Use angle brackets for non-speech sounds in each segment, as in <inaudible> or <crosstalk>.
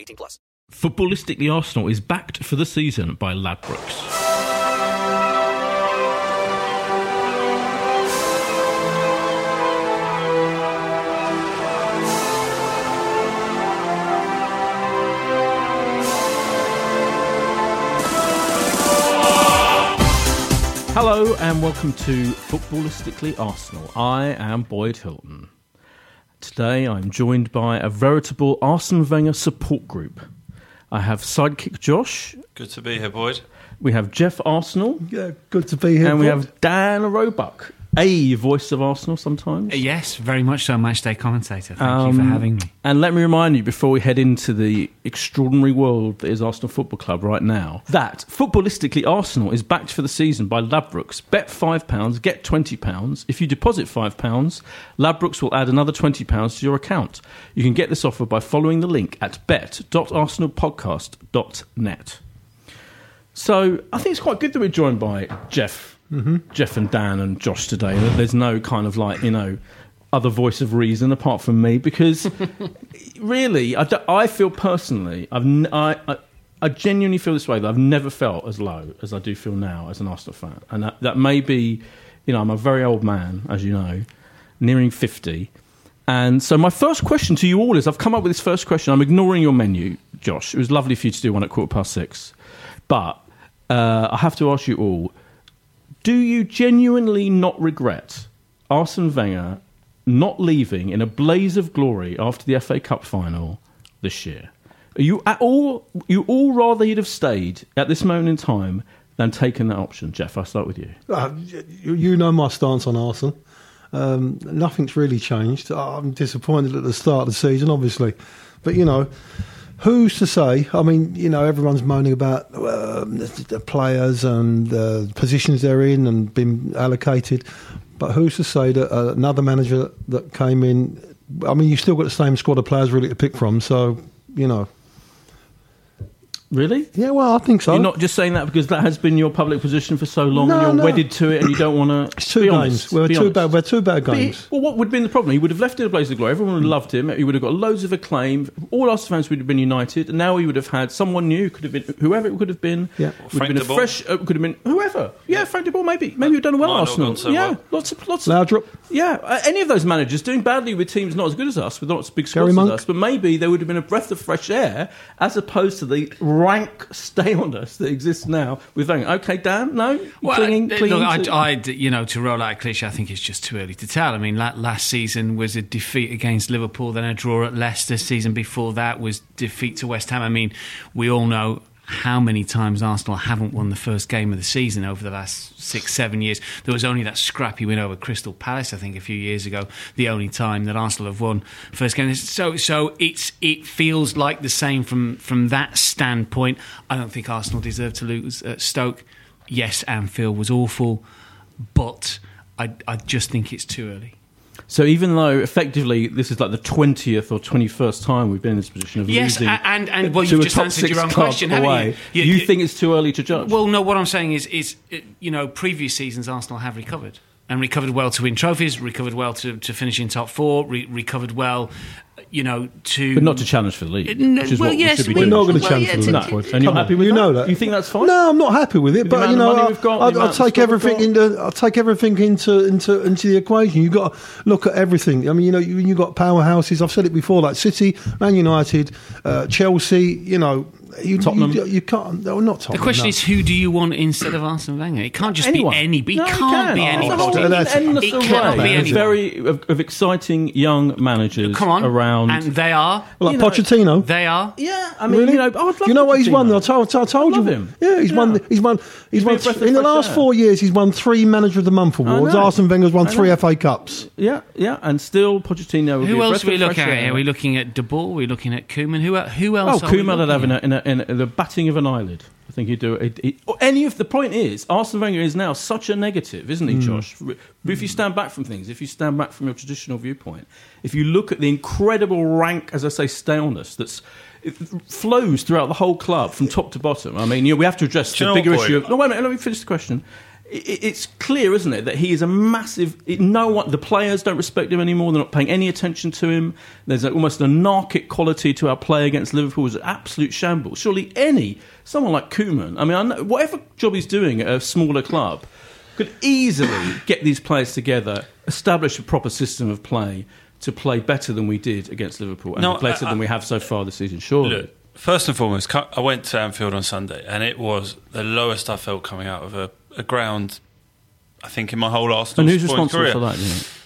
18 plus. Footballistically, Arsenal is backed for the season by Ladbrokes. Hello and welcome to Footballistically Arsenal. I am Boyd Hilton. Today I'm joined by a veritable Arsene Wenger support group. I have sidekick Josh. Good to be here, Boyd. We have Jeff Arsenal. Yeah, good to be here. And Boyd. we have Dan Roebuck a voice of Arsenal sometimes? Yes, very much so. Matchday commentator. Thank um, you for um, having me. And let me remind you before we head into the extraordinary world that is Arsenal Football Club right now that footballistically Arsenal is backed for the season by Ladbrokes. Bet £5, get £20. If you deposit £5, Ladbrokes will add another £20 to your account. You can get this offer by following the link at bet.arsenalpodcast.net. So I think it's quite good that we're joined by Jeff mm-hmm. Jeff and Dan and Josh today. There's no kind of like you know other voice of reason apart from me because <laughs> really, I, I feel personally, I've I, I, I genuinely feel this way that I've never felt as low as I do feel now as an Arsenal fan, and that, that may be, you know, I'm a very old man, as you know, nearing fifty. And so, my first question to you all is I've come up with this first question. I'm ignoring your menu, Josh. It was lovely for you to do one at quarter past six. But uh, I have to ask you all do you genuinely not regret Arsene Wenger not leaving in a blaze of glory after the FA Cup final this year? Are you at all you all rather he'd have stayed at this moment in time than taken that option? Jeff, I'll start with you. Uh, you know my stance on Arsenal. Um, nothing's really changed. I'm disappointed at the start of the season, obviously, but you know who's to say? I mean, you know, everyone's moaning about uh, the, players and the positions they're in and been allocated, but who's to say that uh, another manager that came in? I mean, you've still got the same squad of players really to pick from, so you know. Really? Yeah, well, I think so. You're not just saying that because that has been your public position for so long, no, and you're no. wedded to it, and you don't want to. It's two games. Honest, we're two bad. We're two bad games. He, well, what would have been the problem? He would have left it a blaze of glory. Everyone would have loved him. He would have got loads of acclaim. All us fans would have been united, and now he would have had someone new. Could have been whoever it could have been. Yeah, would have been a fresh. Uh, could have been whoever. Yeah, Frank de Boer maybe. Maybe we've done well. Arsenal. So yeah, well. lots of lots. Laudrup. Yeah, uh, any of those managers doing badly with teams not as good as us, with not as big squads as us, but maybe there would have been a breath of fresh air as opposed to the rank staleness that exists now with Wenger. Okay, Dan, no, well, clinging, clinging look, to... I, I, you know, to roll out a cliche, I think it's just too early to tell. I mean, last season was a defeat against Liverpool, then a draw at Leicester. Season before that was defeat to West Ham. I mean, we all know how many times Arsenal haven't won the first game of the season over the last six, seven years. There was only that scrappy win over Crystal Palace, I think, a few years ago. The only time that Arsenal have won first game. So, so it's it feels like the same from from that standpoint. I don't think Arsenal deserve to lose at Stoke. Yes, Anfield was awful, but I I just think it's too early. So even though effectively this is like the twentieth or twenty first time we've been in this position of Yes, losing, and- and, well, to you've a just answered your own question, haven't away, you? you, You- you- think it's too early to judge? Well, no. What I'm saying is, is you know, previous seasons Arsenal have recovered and recovered well to win trophies, recovered well to, to finish in top four, re- recovered well, uh, you know, to but not to challenge for the league, no, which is well, what yes, we should be we- We're doing. not going to Well, challenge yeah, for it's the a- next No. one. And you're happy on, with you that? know that. You think that's fine? No, I'm not happy with it. the But you know, I, we've got, the I'll, I'll take everything into. I'll take everything into into into the equation. You've got to look at everything. I mean, you know, you you got powerhouses. I've said it before, like City, Man United, uh, Chelsea. You know, you, Tottenham. You, you can't. No, not Tottenham. The question no. is, who do you want instead of Arsene Wenger? It can't just Anyone. be any. It No, it can't can. be Oh, anybody. that's- There's that's- an endless it cannot array be of anyone. very of, of exciting young managers Come on, around. and they are. Well, like you know, Pochettino. They are. yeah, I mean, Really? you know, I'd love Do you know what he's won? I told, I told I you. him. Yeah, he's won. He's won. He's He'd won be a breath of in the last air. four years. He's won three Manager of the Month awards. know. Arsene Wenger's won three. FA Cups. Yeah, yeah, and still Pochettino. Who else are we of looking at? here? Are we looking at De Boer? Are we looking at Koeman? Who, el- who Oh, else? are we Koeman would have looking in at? a, in, a, in a the batting of an eyelid. I think he'd do it. He, any of the point is, Arsene Wenger is now such a negative, isn't he, Hmm. Josh? But if you stand back from things, if you stand back from your traditional viewpoint, if you look at the incredible rank, as I say, staleness that's it flows throughout the whole club from top to bottom. I mean, you know, we have to address Do the bigger what, issue. Of, no, wait a minute. Let me finish the question. I- I- It's clear, isn't it, that he is a massive. No one, the players don't respect him anymore. They're not paying any attention to him. There's almost an anarchic quality to our play against Liverpool. It's an absolute shambles. Surely any someone like Koeman, I mean, I know, whatever job he's doing at a smaller club, could easily get these players together, establish a proper system of play to play better than we did against Liverpool and No, better I- than we have so far this season. Surely. Look, first and foremost, I went to Anfield on Sunday, and it was the lowest I felt coming out of a, a ground. I think in my whole Arsenal and who's responsible career. for that? do you think?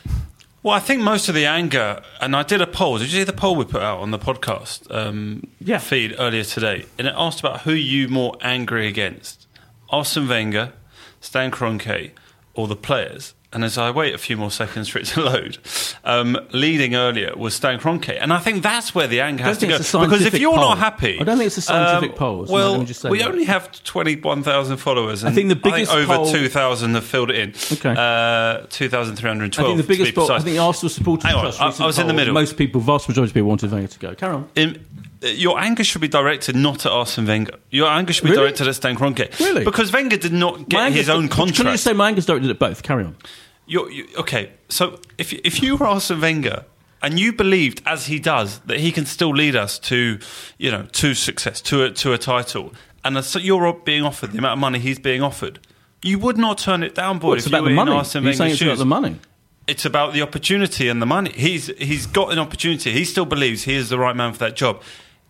Well, I think most of the anger, and I did a poll. Did you see the poll we put out on the podcast um, Yeah. feed earlier today? And it asked about who you more angry against: Arsene Wenger, Stan Kroenke, or the players. And as I wait a few more seconds for it to <laughs> load, um, leading earlier was Stan Kroenke, and I think that's where the anger has to go. Because if you're poll. not happy, um, I don't think it's a scientific poll, so let Well, me just say we that. only have twenty-one thousand followers. And I think the biggest over poll- two thousand have filled it in. Okay. uh, two thousand three hundred I think the biggest poll, I think Arsenal supporters. Hang on, Trust I- I was in the middle. Most people, vast majority of people wanted Wenger to go. Carry on. in, your anger should be directed not at Arsene Wenger. Your anger should be Really? directed at Stan Kroenke. Really? Because Wenger did not get his own Can you say my anger's directed at both? Carry on. You're, you, okay, so if if you were Arsene Wenger and you believed, as he does, that he can still lead us to, you know, to success, to a, to a title, and so you're being offered the amount of money he's being offered, you would not turn it down, boy. Well, it's if you about were the money. You're saying it's about the money. It's about the opportunity and the money. He's he's got an opportunity. He still believes he is the right man for that job.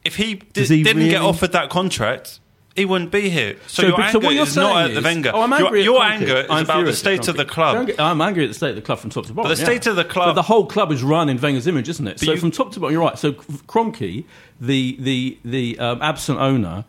If he, di- he didn't get offered that contract, he wouldn't be here. So, So, your but- so anger what you're is not saying at the is- Wenger. Oh, I'm your angry at your anger is I'm about the state of the club. I'm angry at the state of the club from top to bottom. But the yeah. state of the club- But the whole club is run in Wenger's image, isn't it? so you- from top to bottom, you're right. So Kroenke, the the the um, absent owner.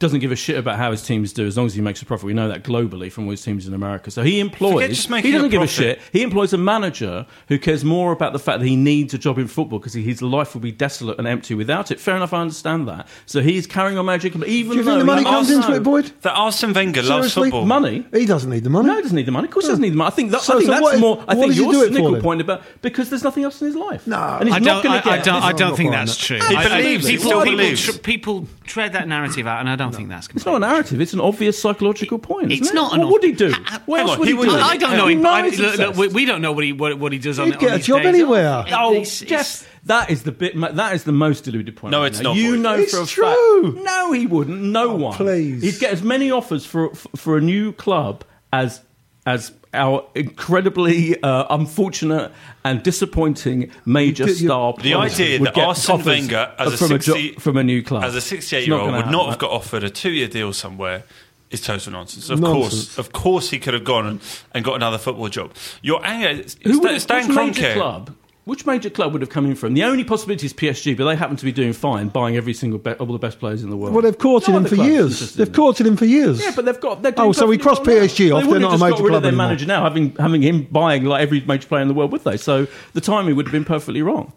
Doesn't give a shit about how his teams do as long as he makes a profit. We know that globally from all his teams in America. So he employs. Forget just making he doesn't a give a shit. He employs a manager who cares more about the fact that he needs a job in football because his life will be desolate and empty without it. Fair enough, I understand that. So he's carrying on magic, but even Do you though think the money comes also- into it, Boyd? That Arsene Wenger loves Seriously? football. money. He doesn't need the money. No, he doesn't need the money. Of course, he doesn't need the money. I think, that, So- I think so that's what- more. I think your do cynical point about because there's nothing else in his life. No. and he's I not don't, going I, to I don't, I don't think that's true. He I- I- believes, he people, still people, believes. tr- people tread that narrative out, and I don't think that's. It's not a narrative. It's an obvious psychological point. It's isn't it? not an What would he do? ob- What else on, would he he, would- do? I, I don't know him. I, look, look, we, we don't know what he what, what he does on, He'd on get a these job days anywhere. Oh, It's- it's- Jeff, that is the bit. That is the most deluded point. No, right it's now. not, You Boyd. know It's for a true. fact. No, he wouldn't. No oh, one. please. He'd get as many offers for for a new club as as our incredibly uh, unfortunate and disappointing major You- you- star. The idea would that get Arsene Wenger, as a, from, 60, jo- from a new club, as a It's 68 not year old, gonna would not have got offered a two year deal somewhere is total nonsense. Of Nonsense. course, of course, he could have gone and, and got another football job. Your anger, Who Stan, would Stan which major Kroenke. club? Which major club would have come in from? The only possibility is PSG, but they happen to be doing fine, buying every single be- all the best players in the world. Well, they've courted No him for years. They've courted him for years. Yeah, but they've got. They're Oh, so we crossed. PSG off, They they're not a have just major got rid club of their anymore. manager now, having having him buying like every major player in the world, would they? So the timing would have been perfectly wrong.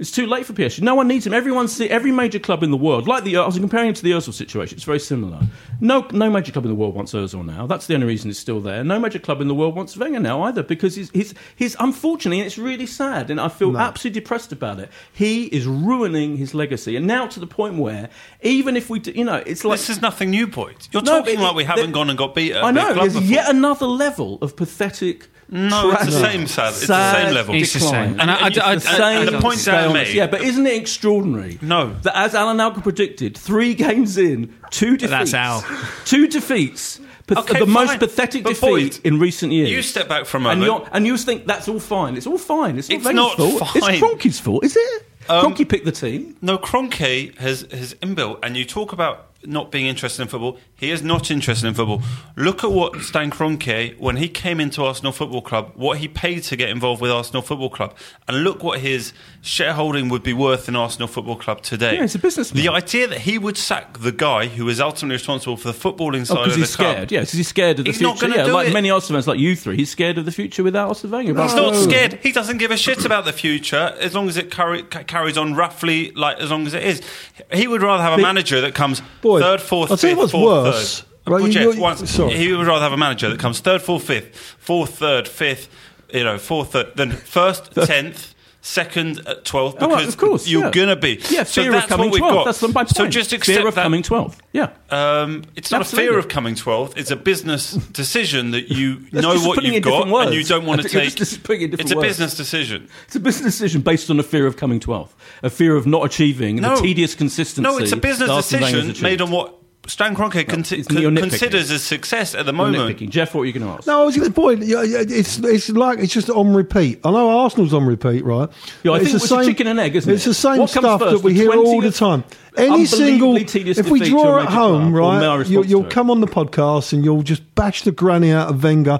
It's too late for PSG. No one needs him. Everyone see every major club in the world, like the I was comparing him to the Özil situation. It's very similar. No, no major club in the world wants Özil now. That's the only reason he's still there. No major club in the world wants Wenger now either because he's he's, he's unfortunately, and it's really sad, and I feel absolutely depressed about it. He is ruining his legacy, and now to the point where even if we, do, you know, it's like This is nothing new, Boyd. You're No, talking but like we haven't the- gone and got beat at a I big know. club There's before. yet another level of pathetic. No, it's the same, sad. It's the same level. It's the decline. same. And I- I- And I- the I- same and the point Dan staleness. made- Yeah, but isn't it extraordinary? No. That as Alan Alka predicted, three games in, two defeats. That's Al. Two defeats. Path- Okay, the most pathetic But defeat Boyd, in recent years. you step back for a and, moment. you're, and you think that's all fine. It's all fine. It's not It's not fault. fine. It's Kroenke's fault, is it? Um, Kroenke picked the team. No, Kroenke has has inbuilt, and you talk about not being interested in football. He is not interested in football. Look at what Stan Kroenke, when he came into Arsenal Football Club, what he paid to get involved with Arsenal Football Club, and look what his shareholding would be worth in Arsenal Football Club today. Yeah, he's a businessman. The idea that he would sack the guy who is ultimately responsible for the footballing Oh, side because of the he's club. scared. Yeah, because he's scared of the He's future. not gonna yeah, do like it. many Arsenal fans, like you three, he's scared of the future without Arsene Wenger. He's not scared. He doesn't give a shit about the future as long as it carry, carries on roughly like as long as it is. He would rather have a But- manager that comes Boy, third, fourth, I'll tell you fifth, what's fourth, worse, third. right, Well, you- Jeff, you- once- he would rather have a manager that comes third, fourth, fifth, fourth, third, fifth, you know, fourth, third, then first, tenth. Second, uh, twelfth, Oh, because right, of course, you're yeah. gonna be. Yeah, so that's of coming what we've 12th. got. That's my point. So just accept fear of that. coming 12th. Yeah. Um, it's not a fear of coming 12th. It's a business <laughs> decision that you know what you've got and you don't want to take. just it's a words. business decision. It's a business decision based on a fear of coming 12th, a fear of not achieving No. the tedious consistency. No, it's a business that Arsene Wenger's decision made on what Stan Kroenke conti- it's- con- considers a success at the moment. Jeff, what are you going to ask? No, I was going to point. yeah, yeah, It's it's like it's just on repeat. I know Arsenal's on repeat, right? Yeah, I But think it's the a chicken and egg, isn't It's it? the same What comes stuff first, that we hear all the time. Any single, unbelievably tedious if we defeat to a draw at home, club, right, you, you'll, to it. come on the podcast and you'll just bash the granny out of Wenger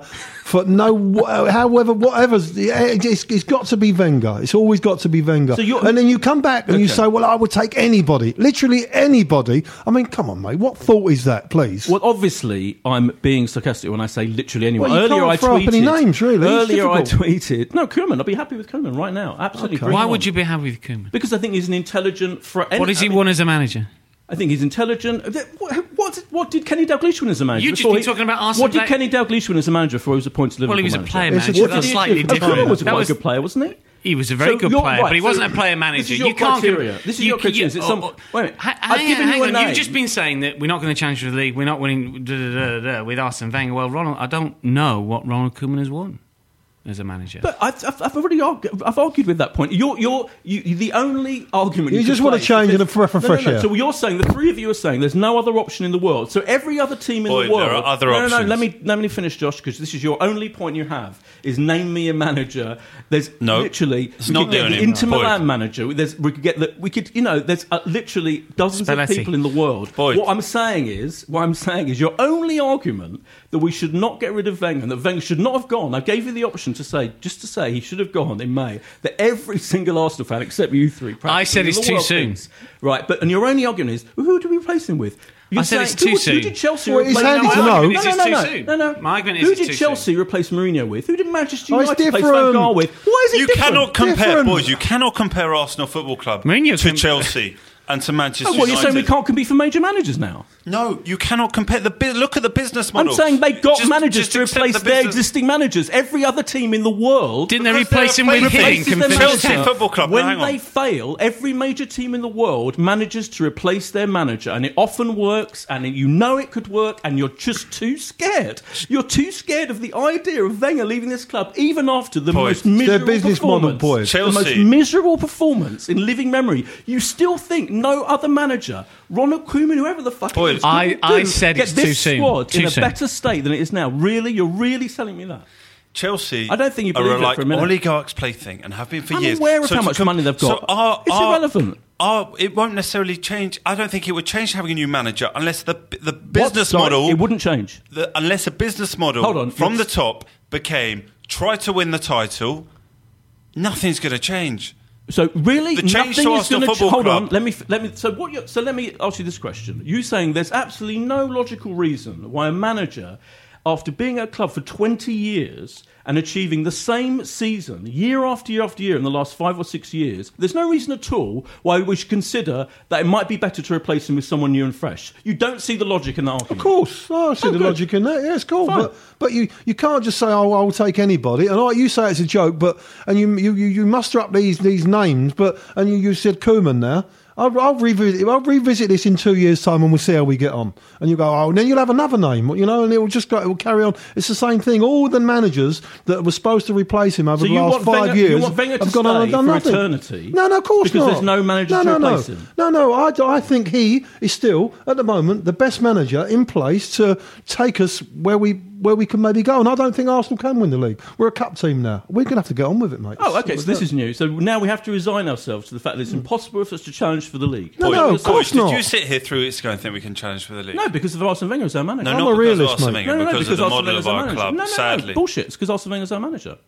for no, however, whatever's. It's, it's got to be Wenger. It's always got to be Wenger. So and then you come back and you say, "Well, I would take anybody, literally anybody." I mean, come on, mate. What thought is that, please? Well, obviously, I'm being sarcastic when I say literally anyone. Well, earlier, I tweeted. any names, really. Earlier, I tweeted. No, Koeman. I'd be happy with Koeman right now. Absolutely. Okay. Why him would you be happy with Koeman? Because I think he's an intelligent. Fr- What does he I mean, want as a manager? I think he's intelligent. What, what, what did Kenny Dalglish win as a manager? You just before been talking about Arsene What did Kenny Dalglish win as a manager before he was appointed to Liverpool? Well, he was a player It's manager. That's slightly Oh, different. Koeman was a That quite was- good player, wasn't he? He was a very So good player, right, but he so wasn't a player manager. you can't. criteria. This is your criteria. Is it some- oh, oh, wait a minute. ha- I've hang given on, you a on. Name. You've just been saying that we're not going to challenge for the league. We're not winning da, da, da, da, da, with Arsene Wenger. Well, Ronald, I don't know what Ronald Koeman has won as a manager. But I've, I've, I've already argued, I've argued with that point. You're, you're, you, you- the only argument You you, just want to change in a breath of no, no, fresh no. air. So you're saying the three of you are saying there's no other option in the world. So every other team in Boy, the world. there are other no, no, no. options. Let me let me finish, Josh, because this is your only point you have. Is name me a manager. There's No, literally it's not could the get only the Inter point. Milan manager. There's we could get the, we could you know there's uh, literally dozens Spalletti. of people in the world. Boyd. What I'm saying is what I'm saying is your only argument that we should not get rid of Wenger, and that Wenger should not have gone. I gave you the option to say just to say he should have gone in May. That every <laughs> single Arsenal fan except you three. I said it's too soon. thinks- Right, but and your only argument is well, who do we replace him with? You're I said it's too who, Who did Chelsea Well, replace? handy No, to know. No, no, no, no, no, no. My argument is Who did too Chelsea replace Mourinho with? Who did Manchester Oh, United replace Van. Gaal with? Why is it You different? cannot compare, Different. boys. You cannot compare Arsenal Football Club Mourinho to can- Chelsea <laughs> and to Manchester Oh, what, you're saying we can't compete for major managers now? No, you cannot compare. The bu- look at the business model. I'm saying they got Just- managers just to accept replace the their business- existing managers. Every other team in the world Didn't they replace him with playing Hiddink replaces their Chelsea manager. Football Club. When Now, hang on. they fail, every major team in the world manages to replace their manager, and it often works. And you know it could work, and you're just too scared. You're too scared of the idea of Wenger leaving this club, even after the Boyd. most miserable business model, performance, Boyd. the most Chelsea. miserable performance in living memory. You still think no other manager, Ronald Koeman, whoever the fuck, Boyd. it is, I- could I do- said get it's this too soon. Squad in Too a soon. better state than it is now. Really, you're really selling me that. Chelsea. I don't think you are believe it like for a minute. oligarchs plaything and have been for I'm years. aware of So how to much money they've got. So are, It's are- irrelevant. are- it won't necessarily change. I don't think it would change having a new manager unless the the business Sorry, model. It wouldn't change. the, unless a business model Hold on, from the let's- top became try to win the title. Nothing's going to change. So really, The change nothing is going to Football hold on. Let me let me. So what? So let me ask you this question. You saying there's absolutely no logical reason why a manager after being at a club for 20 years and achieving the same season year after year after year in the last five or six years, there's no reason at all why we should consider that it might be better to replace him with someone new and fresh. You don't see the logic in that argument. Of course, oh, I see Oh, the good. logic in that. Yeah, it's cool, Fine. but but you, you can't just say, "Oh, I'll take anybody." And I, you say it's a joke, but and you you, you, muster up these these names, but and you, you said Koeman now. I'll, I'll revisit. I'll revisit this in two years' time, and we'll see how we get on. And you go, oh, and then you'll have another name, you know, and it will just go. It will carry on. It's the same thing. All the managers that were supposed to replace him over So the last five Wenger- you years want Wenger to have gone on and done for nothing. eternity? No, no, of course Because not. Because there's no manager no, to no, replace no. him. No, no. I, I think he is still at the moment the best manager in place to take us where we where we can maybe go. And I don't think Arsenal can win the league. We're a cup team now. We're going to have to get on with it, mate. Oh, okay. So this is new. So now we have to resign ourselves to the fact that it's impossible for us to challenge for the league. No, Boy, no, of course not. did you sit here three weeks ago and think we can challenge for the league? No, because of Arsene Wenger as our manager. No, I'm not a because realist, of Arsene mate. Wenger, No, no, no, because, of the Arsene model Wenger's of our our club, No, no, no, sadly. bullshit. It's because Arsene Wenger's our manager.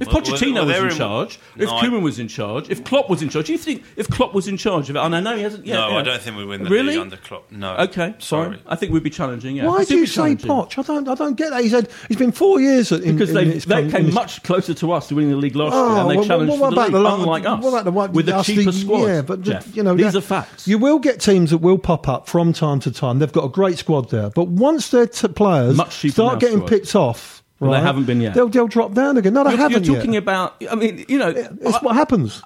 If Well, Pochettino well, was in in- charge, if No, I- Koeman was in charge, if Klopp was in charge, do you think if Klopp was in charge of it? And I know he hasn't. Yeah, no, yeah. I don't think we win the really? league under Klopp. No. Okay, sorry. fine. I think we'd be challenging. Yeah. Why think do you say challenging. Poch? I don't. I don't get that. He said he's been four years in, Because in, they, in they com- in came his- much closer to us to winning the league last Oh, year, and they well, challenged what for the about league, the- unlike us, what about the one- with a us, cheaper the- squad. Yeah, but Jeff. you know these that- are facts. You will get teams that will pop up from time to time. They've got a great squad there, but once their t- players Much cheaper than start getting squad. picked off, Well, they haven't been yet. They'll, they'll drop down again. No, they you're, haven't you're talking yet. about. I mean, you know, It's I- what happens.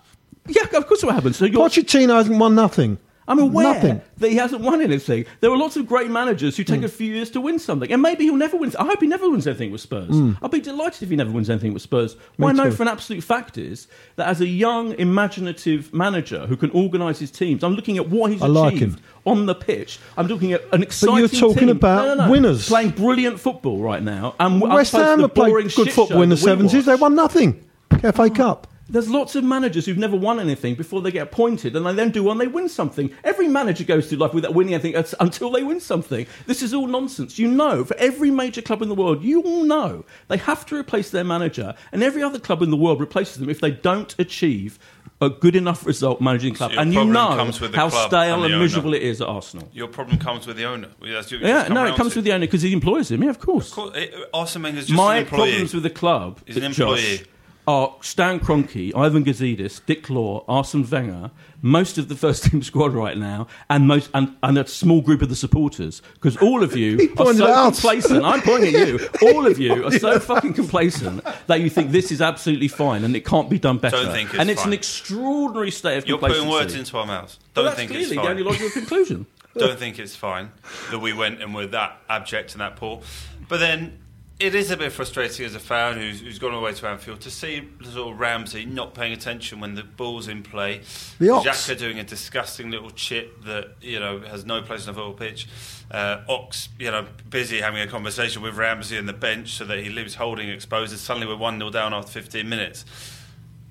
yeah, of course, what happens. So you're, Pochettino hasn't won nothing. I'm aware Nothing. that he hasn't won anything. There are lots of great managers who take Hmm. a few years to win something, and maybe he'll never win. I hope he never wins anything with Spurs. I'll be delighted if he never wins anything with Spurs. What I. Know for an absolute fact is that as a young, imaginative manager who can organise his teams, I'm looking at what he's I like achieved him. on the pitch. I'm looking at an exciting. you're talking team. about No, no, no. winners. playing brilliant football right now, and West Ham have played good football in the seventies. They won nothing. FA Cup. There's lots of managers who've never won anything before they get appointed, and they then do one, they win something. Every manager goes through life without winning anything <laughs> until they win something. This is all nonsense. You know, for every major club in the world, you all know they have to replace their manager, and every other club in the world replaces them if they don't achieve a good enough result managing club. your and you know comes with the how stale and and, miserable it is at Arsenal. Your problem comes with the owner. Yeah, no, it comes to. with the owner because he employs him. Yeah, of course. Of course, it- Arsene Wenger's just My an employee. problems with the club, He's an Josh, employee. Are Stan Kroenke, Ivan Gazidis, Dick Law, Arsene Wenger, most of the first <laughs> team squad right now, and most and, and a small group of the supporters. Because <laughs> <laughs> all of you are so at us. complacent. I'm pointing at you. All of you are so fucking complacent that you think this is absolutely fine and it can't be done better. Don't think it's and it's an extraordinary state of complacency. You're putting words into our mouths. Don't that's think clearly it's the only fine. logical conclusion. Don't think it's fine that we went and were that abject and that poor. But then it is a bit frustrating as a fan who's, who's gone away to Anfield to see little Ramsey not paying attention when the ball's in play. The Ox. Xhaka doing a disgusting little chip that you know has no place on the football pitch. Uh, Ox, you know, busy having a conversation with Ramsey on the bench so that he leaves holding exposed. Suddenly we're one 0 down after 15 minutes.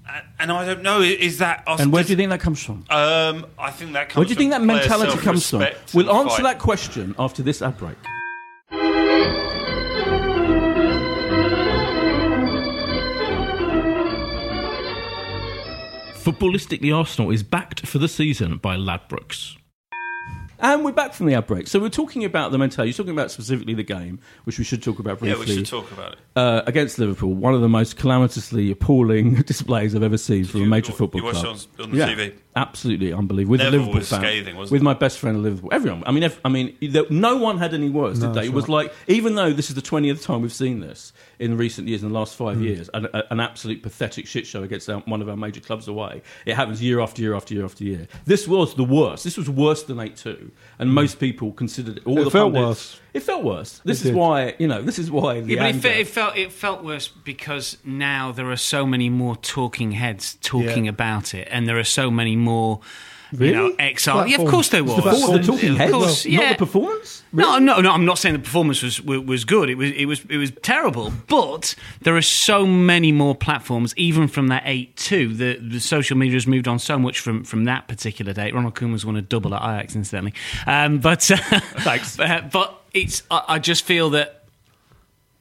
And- And I don't know, is that us? And where do you think that comes from? Um, I think that comes. Where do you think that mentality comes from? We'll answer fight. that question after this ad break. Footballistically, Arsenal is backed for the season by Ladbrokes. And we're back from the ad break. So we're talking about the mentality. You're talking about specifically the game, which we should talk about briefly. Yeah, we should talk about it. uh, against Liverpool, one of the most calamitously appalling <laughs> displays I've ever seen from you- a major you football watched club. it on- on the yeah, TV? Absolutely unbelievable. With a Neville Liverpool was fan, scathing, wasn't with he? my best friend in Liverpool, everyone. I mean, ev- I mean, there- no one had any words, did they? It was like, even though this is the twentieth time we've seen this in recent years, in the last five mm. years, an, a- uh, an absolute pathetic shit show against one of our major clubs away. It happens year after year after year after year. This was the worst. This was worse than eight two, and mm. most people considered it. All It the felt pundits- worse. It felt worse. This It is did. why you know. This is why the Yeah, but it, fe- it felt it felt worse because now there are so many more talking heads talking Yeah. about it, and there are so many more. You Really? know, XR. Yeah, of course there It's was. the What, the Performance. talking Of heads, course, not yeah. the performance. No, no, no. I'm not saying the performance was was, was good. It was it was it was terrible. But there are so many more platforms, even from that eight two. The the social media has moved on so much from from that particular date. Ronald Koeman's won a double at Ajax, incidentally. Um, but <laughs> Thanks. <laughs> But, but it's I, I just feel that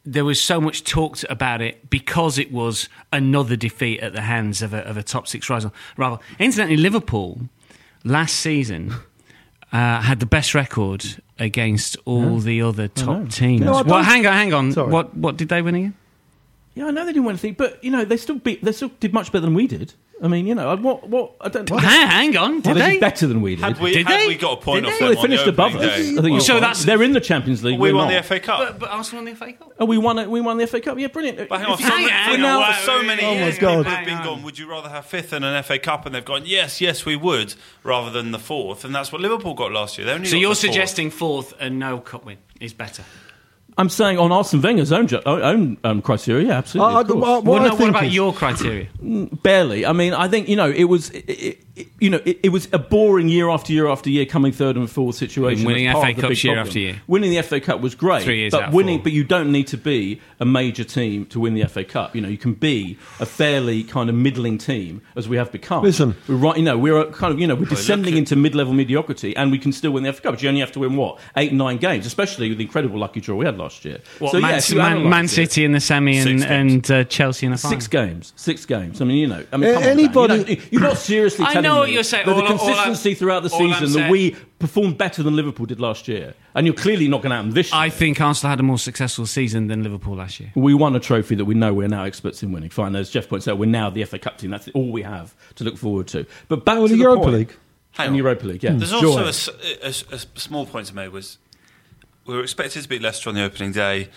there was so much talked about it because it was another defeat at the hands of a, of a top six rival. rival. Incidentally, Liverpool last season uh, had the best record against all the other top teams. No, well, hang on, hang on. Sorry. What what did they win again? Yeah, I know they didn't win anything, but you know they still beat. They still did much better than we did. I mean, you know, what? What? I don't. Hang, hang on, Well, did they they? did better than we did. Had we, Did had they? we got a point Did off they? them they finished the above us. I think you're So that's- they're in the Champions League. We we're won not. the FA Cup. But, but Arsenal won the FA Cup. Oh, we won it. We won the FA Cup. Yeah, brilliant. But hang on, so, Hang many- for hang now, on, so many Oh my years, God. people have been gone. Would you rather have fifth and an FA Cup? And they've gone, yes, yes, we would, rather than the fourth. And that's what Liverpool got last year. They only So you're suggesting fourth and no cup win is better? I'm saying on Arsene Wenger's own ju- own um, criteria, yeah, absolutely. I- of course. What Well, no, what about is- your criteria? Barely. I mean, I think you know it was, it, it, it- you know, it, it was a boring year after year after year, coming third and fourth situation. And winning FA of the year problem. after year. Winning the FA Cup was great, Three years but out winning, four. but you don't need to be a major team to win the FA Cup. You know, you can be a fairly kind of middling team as we have become. Listen. we're right. You know, we're kind of you know we're descending into mid-level mediocrity, and we can still win the FA Cup. But you only have to win what eight, nine games, especially with the incredible lucky draw we had last year. What, so Man, yeah, if you Man, analyse Man it- City in the semi and, Six and uh, Chelsea in the final. Six games, six games. I mean, you know, I mean, Uh, come on, anybody- you you're not seriously. I telling know what you're saying. That All the I- all I- consistency throughout the all I'm season that we performed better than Liverpool did last year, and you're clearly not going to happen this year. I think Arsenal had a more successful season than Liverpool last year. we won a trophy that we know we're now experts in winning. Fine, as Jeff points out, we're now the FA Cup team. That's all we have to look forward to. But back Well, to the the Europa point. League. Hang on. Europa League, yeah. Hmm. There's Joy. also a small point to make was we were expected to beat Leicester on the opening day.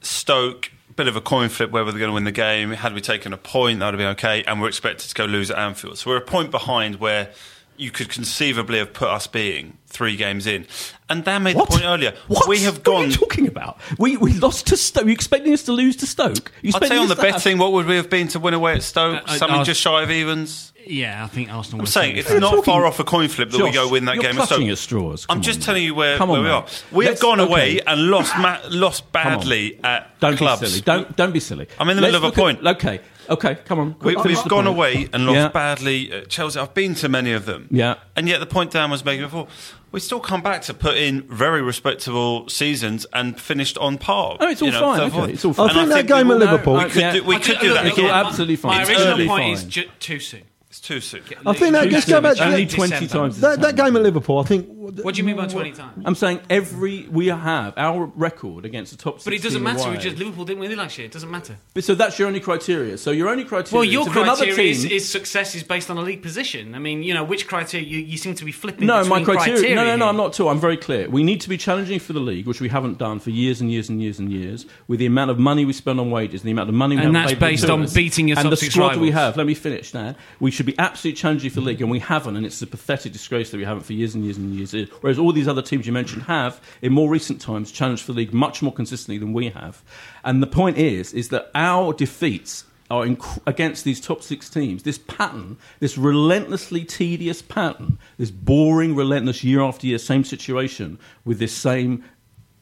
Stoke, bit of a coin flip whether they're going to win the game. Had we taken a point, that would have been okay. And we're expected to go lose at Anfield. So we're a point behind where you could conceivably have put us being three games in. And Dan made What? the point earlier. What? We have What gone. are you talking about? We, we lost to Stoke. You expecting us to lose to Stoke? You I'd say on the to have- betting, what would we have been to win away at Stoke? Uh, uh, Something Ars- just shy of evens. Yeah, I think Arsenal. I'm were saying it's not talking- far off a coin flip that we go win that you're game at Stoke. clutching at straws. I'm Come just on, telling you where, Come on, where we are. We have Let's- gone okay. away and lost ma- lost badly at Don't clubs. be silly. Don't don't be silly. I'm in the Let's middle of a look at- point. okay, okay, come on. We, we've gone point. away and lost Yeah. badly at Chelsea. I've been to many of them. Yeah. And yet the point Dan was making before, we still come back to put in very respectable seasons and finished on par. Oh, it's all You know, fine, so okay, forth. it's all fine. I And think that we game at Liverpool- We could Yeah. do, we could do that It's all absolutely fine. My It's original point fine. is ju- too soon. It's too soon. I think that just go back to Only 20 December. times. that, that game at Liverpool. I think. What do you mean by 20 times? I'm saying every we have our record against the top. But it doesn't matter. We just Liverpool didn't win it last year. It doesn't matter. But so that's your only criteria. So your only criteria. Well, your is criteria is, team, is success is based on a league position. I mean, you know, which criteria you, you seem to be flipping. No, my between criteria. no, no, no. here. I'm not at all. I'm very clear. We need to be challenging for the league, which we haven't done for years and years and years and years. With the amount of money we spend on wages, and the amount of money we And that's based on us, beating your and the squad we have. Let me finish now. We should be absolutely challenging for the league, and we haven't. And it's a pathetic disgrace that we haven't for years and years and years. Whereas all these other teams you mentioned have, in more recent times, challenged for the league much more consistently than we have. And the point is, is that our defeats are inc- against these top six teams. This pattern, this relentlessly tedious pattern, this boring, relentless year after year, same situation with this same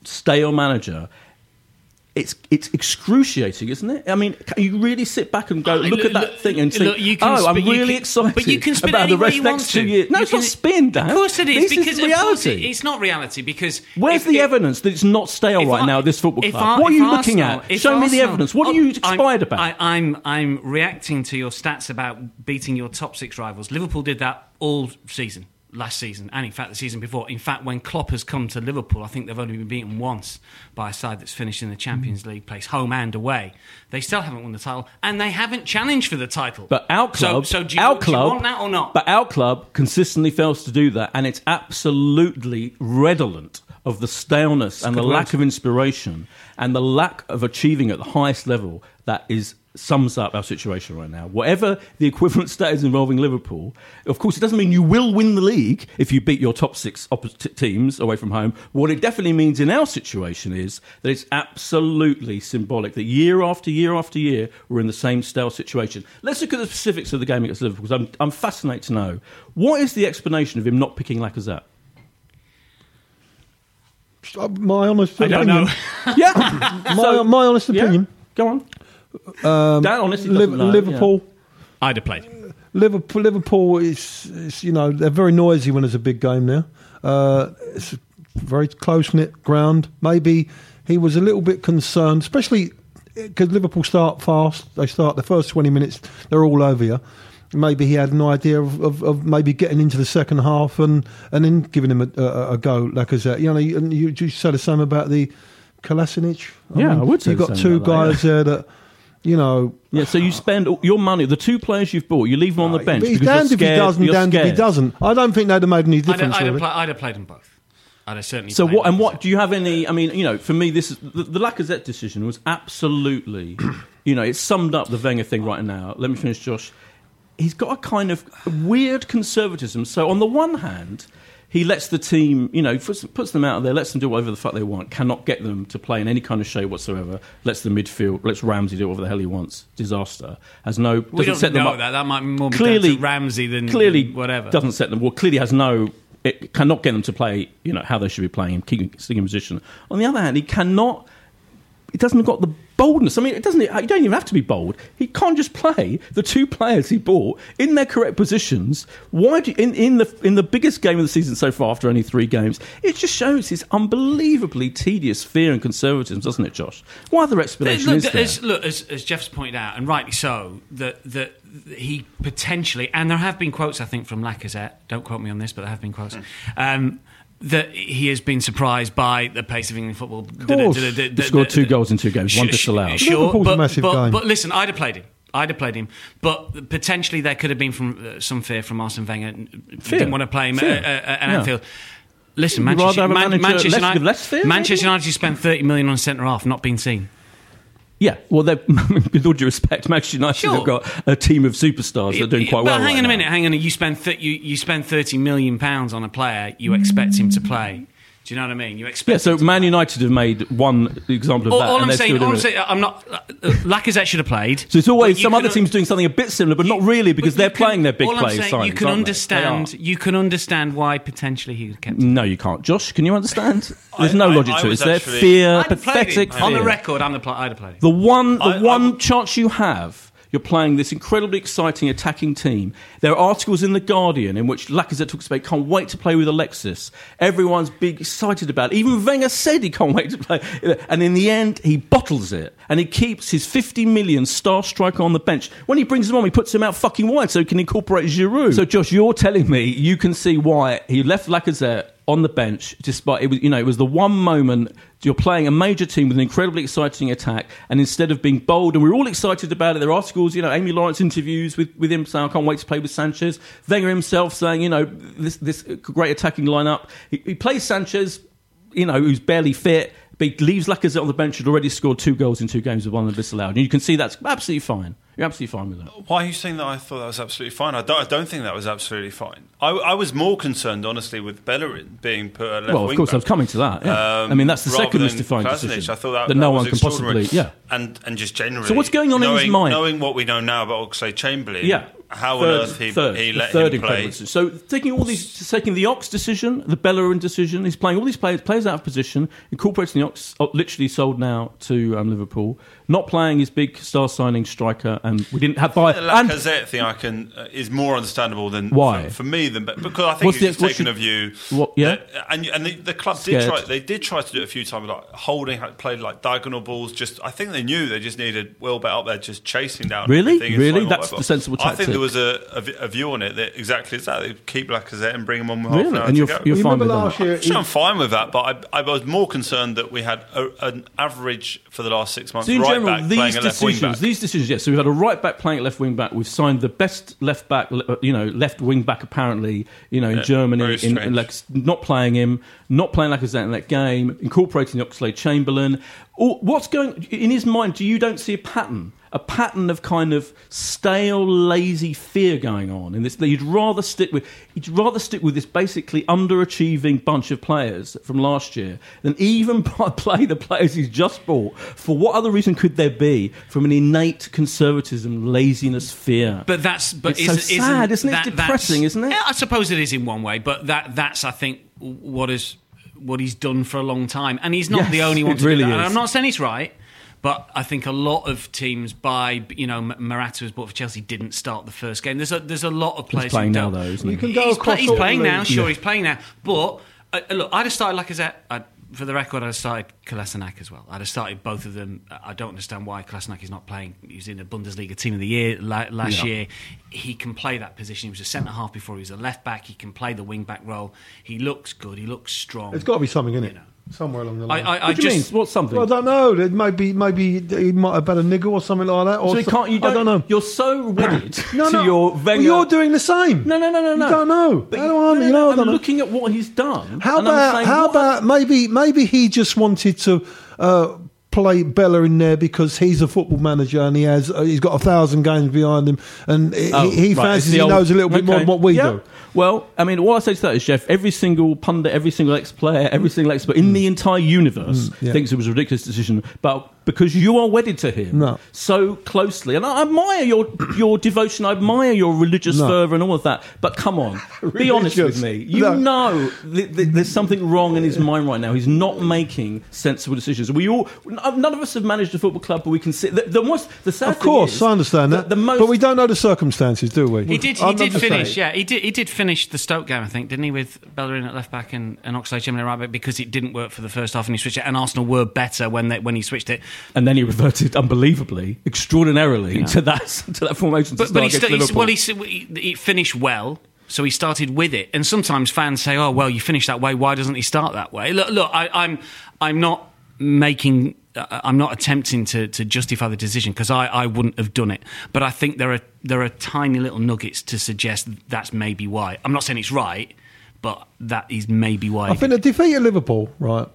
stale manager. It's it's excruciating, isn't it? I mean, can you really sit back and go Uh, look at that thing and look, think, can "Oh, I'm spin- you really can- excited but you can spin about the rest you next two years." No, You it's not spin, Dan. Of course it is This because is reality. it- it's not reality because Where's if- the if- evidence that it's not stale right I- now? This football club. What are you looking at? Show me the evidence. What are you I'm- expired about? I, I'm I'm reacting to your stats about beating your top six rivals. Liverpool did that all season, last season, and in fact the season before. In fact, when Klopp has come to Liverpool, I think they've only been beaten once by a side that's finished in the Champions League place, home and away. They still haven't won the title, and they haven't challenged for the title. But our club, so, so do you, our do you want that or not? But our club consistently fails to do that, and it's absolutely redolent of the staleness and the lack word. of inspiration and the lack of achieving at the highest level that is sums up our situation right now. Whatever the equivalent <laughs> status involving Liverpool, of course, it doesn't mean you will win the league if you beat your top six opposite teams away from home. What it definitely means in our situation is that it's absolutely symbolic that year after year after year we're in the same stale situation. Let's look at the specifics of the game against Liverpool because I'm, I'm fascinated to know what is the explanation of him not picking Lacazette. Uh, my honest opinion. I don't know. <laughs> Yeah, <laughs> My, my honest yeah. opinion. Go on. Dan honestly Liv- know, Liverpool. I'd have played. Liverpool, Liverpool is, is, you know, they're very noisy when there's a big game now. Uh, it's a very close knit ground. Maybe he was a little bit concerned, especially because Liverpool start fast. They start the first 20 minutes, they're all over you. maybe he had an idea of, of, of maybe getting into the second half and, and then giving him a, a, a go, Lacazette. You know, you, you, you said the same about the Kolasinac. Yeah, I would say You've got two about that, guys there that, you know, Yeah, so you spend all- your money, the two players you've bought, you leave them on the uh, bench. but he's because you're damned if he does and you're damned if he doesn't. I don't think they'd have made any I'd, difference. I'd, have really. play, I'd have played them both. I'd have certainly. So played what? And them. what do you have any? I mean, you know, for me, this is the, the Lacazette decision was absolutely, <coughs> you know, it summed up the Wenger thing right now. Let me finish, Josh. He's got a kind of weird conservatism. So on the one hand, he lets the team, you know, puts, puts them out there, lets them do whatever the fuck they want, cannot get them to play in any kind of shape whatsoever. Lets the midfield, lets Ramsey do whatever the hell he wants. Disaster. Has no doesn't We don't set them know up. that. That might more be clearly Ramsey than clearly than whatever. doesn't set them well clearly has no it cannot get them to play you know how they should be playing keeping sticking in position on the other hand he cannot he doesn't got the boldness. I mean it doesn't you don't even have to be bold. He can't just play the two players he bought in their correct positions. Why do you, in, in the in the biggest game of the season so far after only three games it just shows his unbelievably tedious fear and conservatism doesn't it Josh? What other explanation look, is there? as, look, as, as Jeff's pointed out, and rightly so, that that he potentially, and there have been quotes, I think, from Lacazette. Don't quote me on this, but there have been quotes. Um, that he has been surprised by the pace of England football. Of course. He scored two goals in two games, one disallowed. Sure, Liverpool's a but, massive but, game. but listen, I'd have played him. I'd have played him, but potentially there could have been from uh, some fear from Arsene Wenger. Fear. Didn't want to play him Fear. at, at, at Yeah. Anfield. Listen, Manchester, have a Man- Manchester United, with fear, Manchester? United spent thirty million on centre half, not being seen. Yeah, well, <laughs> with all due respect, Manchester United Sure. have got a team of superstars that are doing quite but well. hang right on a now. minute, hang on. You spend th- you you spend thirty million pounds on a player. You expect him to play. Do you know what I mean? You expect. Yeah, so Man. United have made one example of All, that. all I'm saying, all I'm saying, I'm not. Uh, Lacazette should have played. So it's always some other can- teams doing something a bit similar, but not really because they're can- playing their big players. saying, signings, You can understand. You can understand why potentially he kept. are. No, you can't. Josh, can you understand? <laughs> There's no I- logic I to it. Their actually- fear, pathetic him. On the record, I'm the. Pl- I'd have played. The one, the one would- chance you have, you're playing this incredibly exciting attacking team. There are articles in the Guardian in which Lacazette talks about can't wait to play with Alexis. Everyone's big excited about it. Even Wenger said he can't wait to play, and in the end, he bottles it and he keeps his 50 million star striker on the bench. When he brings him on, he puts him out fucking wide so he can incorporate Giroud. So, Josh, you're telling me you can see why he left Lacazette on the bench, despite it was, you know, it was the one moment you're playing a major team with an incredibly exciting attack, and instead of being bold, and we're all excited about it. There are articles, you know, Amy Lawrence interviews with, with him saying, "I can't wait to play with Sanchez." Wenger himself saying, you know, this this great attacking lineup. He, he plays Sanchez, you know, who's barely fit. But he leaves Lacazette on the bench. Had already scored two goals in two games with one of disallowed, and you can see that's absolutely fine. You're absolutely fine with that. Why are you saying that? I thought that was absolutely fine. I don't, I don't think that was absolutely fine. I, I was more concerned, honestly, with Bellerin being put at left Well, of wing course, back. I was coming to that. Yeah. Um, I mean, that's the second than mystifying Krasnic. decision I thought that, that that no was one can possibly. Yeah. and and just generally. So what's going on in his mind? Knowing what we know now about Oxlade Chamberlain, Yeah. how third, on earth he, third, he let third him play? So taking all these, taking the Ox decision, the Bellerin decision, he's playing all these players, players out of position, incorporating the Ox, uh, literally sold now to um, Liverpool, not playing his big star signing striker, and we didn't have by The and Lacazette thing I can uh, is more understandable than Why? for, for me than because I think What's he's the- just taken a view. what- yeah? that- and and the, the club Scared. did try. They did try to do it a few times, like holding, played like diagonal balls. Just I think they knew they just needed Welbeck up there, just chasing down. Really? everything and Really? flying all That's over. the sensible I think there was a, a, a view on it that exactly is that they keep Lacazette and bring him on half Really? an And you're- you're you fine with last that? year? Sure, I'm fine with that, but I, I was more concerned that we had a, an average for the last six months So right general, these decisions, these decisions, yes. So we've had a right back playing at left wing back. We've signed the best left back, uh, you know, left wing back apparently, you know, in Yeah, Germany, in, in like not playing him, not playing like Lacazette in that game, incorporating the Oxlade Chamberlain. Or what's going in his mind? Do you don't see a pattern? A pattern of kind of stale, lazy fear going on in this. That you'd rather stick with. You'd rather stick with this basically underachieving bunch of players from last year than even <laughs> play the players he's just bought. For what other reason could there be from an innate conservatism, laziness, fear? But that's but It's isn't, sad, isn't it? that- It's depressing, isn't it? I suppose it is in one way, but that that's I think what is what he's done for a long time, and he's not Yes, the only one to really do that. And. I'm not saying he's right. But I think a lot of teams, by you know, M- Morata was bought for Chelsea, didn't start the first game. There's a there's a lot of players playing now, don't. though, isn't he? You can go he's, across he's playing the now, sure, Yeah. he's playing now. But uh, look, I'd have started Lacazette. I'd for the record, I started Kolasinac as well. I'd have started both of them. I don't understand why Kolasinac is not playing. He was in the Bundesliga Team of the Year last Yeah. year. He can play that position. He was a centre half before he was a left back. He can play the wing back role. He looks good. He looks strong. There's got to be something in it. Know. Somewhere along the line. I, I What do you just mean? What's something? Well, I don't know. There- Maybe, maybe he might have had a niggle or something like that. Or so you can't. You I don't know. You're so wedded <coughs> No, to no. your Well, you're doing the same. No, no, no, no, You no. don't know. But How do I- no, no, you know, I I'm don't know. looking at what he's done. How about saying, how what- about maybe maybe he just wanted to uh, play Bellerin there because he's a football manager and he has uh, he's got a thousand games behind him and he, Oh, he right, fancies he old- knows a little bit more than what we Yeah. do. Well, I mean, all I say to that is, Jeff, every single pundit, every single ex-player, every single expert in the entire universe Mm, yeah. thinks it was a ridiculous decision. But because you are wedded to him No. so closely, and I admire your <clears throat> your devotion, I admire your religious No. fervour and all of that. But come on, <laughs> be honest with me. You No. know th- th- there's something wrong in his mind right now. He's not making sensible decisions. We all, none of us have managed a football club, but we can see the, the most. The sad Of thing course, is I understand that, The most, but we don't know the circumstances, do we? He did. He I'm did finish. saying. Yeah, he did. He did finish the Stoke game, I think, didn't he, with Bellerin at left back and, and Oxlade Chamberlain at right back because it didn't work for the first half and he switched it. And Arsenal were better when they, when he switched it. And then he reverted unbelievably, extraordinarily to that <laughs> to that formation. to But, start but he, against sta- he's- well, he, he, he finished well. So he started with it, and sometimes fans say, "Oh, well, you finished that way. Why doesn't he start that way?" Look, look, I, I'm, I'm not making, uh, I'm not attempting to, to justify the decision because I, I wouldn't have done it. But I think there are there are tiny little nuggets to suggest that's maybe why. I'm not saying it's right, but that is maybe why. I think the defeat at Liverpool, right?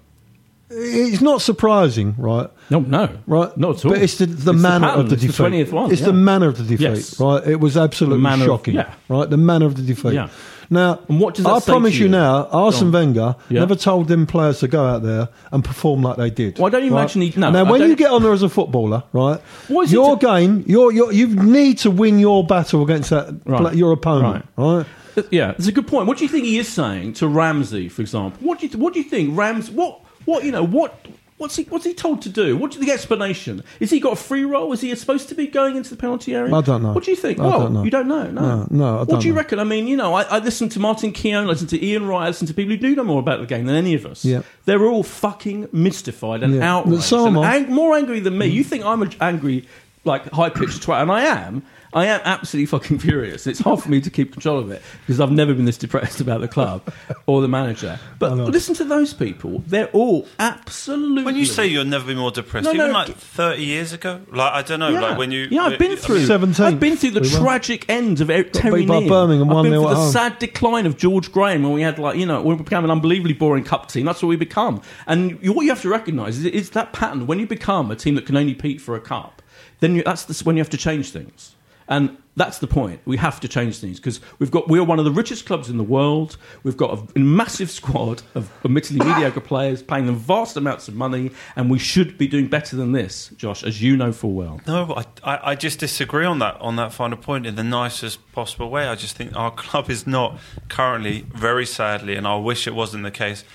It's not surprising, right? No, no, Right, not at all. But it's the, the It's manner pattern. of the It's defeat. twentieth one. It's yeah. the manner of the defeat, Yes. right? It was absolutely The manner of- shocking, yeah. right? The manner of the defeat. Yeah. Now, And what does that I promise you you? now, Arsene. Wenger Yeah. never told them players to go out there and perform like they did. Well, I don't right? imagine he- no, now, I when don't- you get on there as a footballer, right? What is your game, your, your, you need to win your battle against that Right. your opponent, right? Yeah, it's a good point. What do you think he is saying to Ramsey, for example? What do you what do you think Rams? What what you know what? What's he, what's he told to do? What's the explanation? Is he got a free roll? Is he supposed to be going into the penalty area? I don't know. What do you think? I well, don't know. you don't know. No, No, no, I what do you know. reckon? I mean, you know, I, I listen to Martin Keown, I listen to Ian Wright, I listen to people who do know more about the game than any of us. Yeah. They're all fucking mystified and Yeah. outraged. So and ang- more angry than me. You mm. think I'm an angry, like high pitched twat, and I am. I am absolutely fucking furious. It's hard for me to keep control of it because I've never been this depressed about the club or the manager. But listen to those people; they're all absolutely. When you say you'll never be more depressed, No, even no, like g- 30 years ago, like I don't know, yeah, like when you, yeah, I've been through mean, 17th, I've been through the we won. tragic end of Eric Terry by Birmingham I've been 1-0 through the home. sad decline of George Graham when we had like you know we became an unbelievably boring cup team. That's what we become. And you, what you have to recognise is, is that pattern. When you become a team that can only compete for a cup, then you, that's the, when you have to change things. And that's the point. We have to change things because we've got we're one of the richest clubs in the world. We've got a, massive squad of admittedly <laughs> mediocre players, paying them vast amounts of money, and we should be doing better than this, Josh, as you know full well. No, I, I, I just disagree on that on that final point in the nicest possible way. I just think our <laughs> club is not currently, very sadly, and I wish it wasn't the case,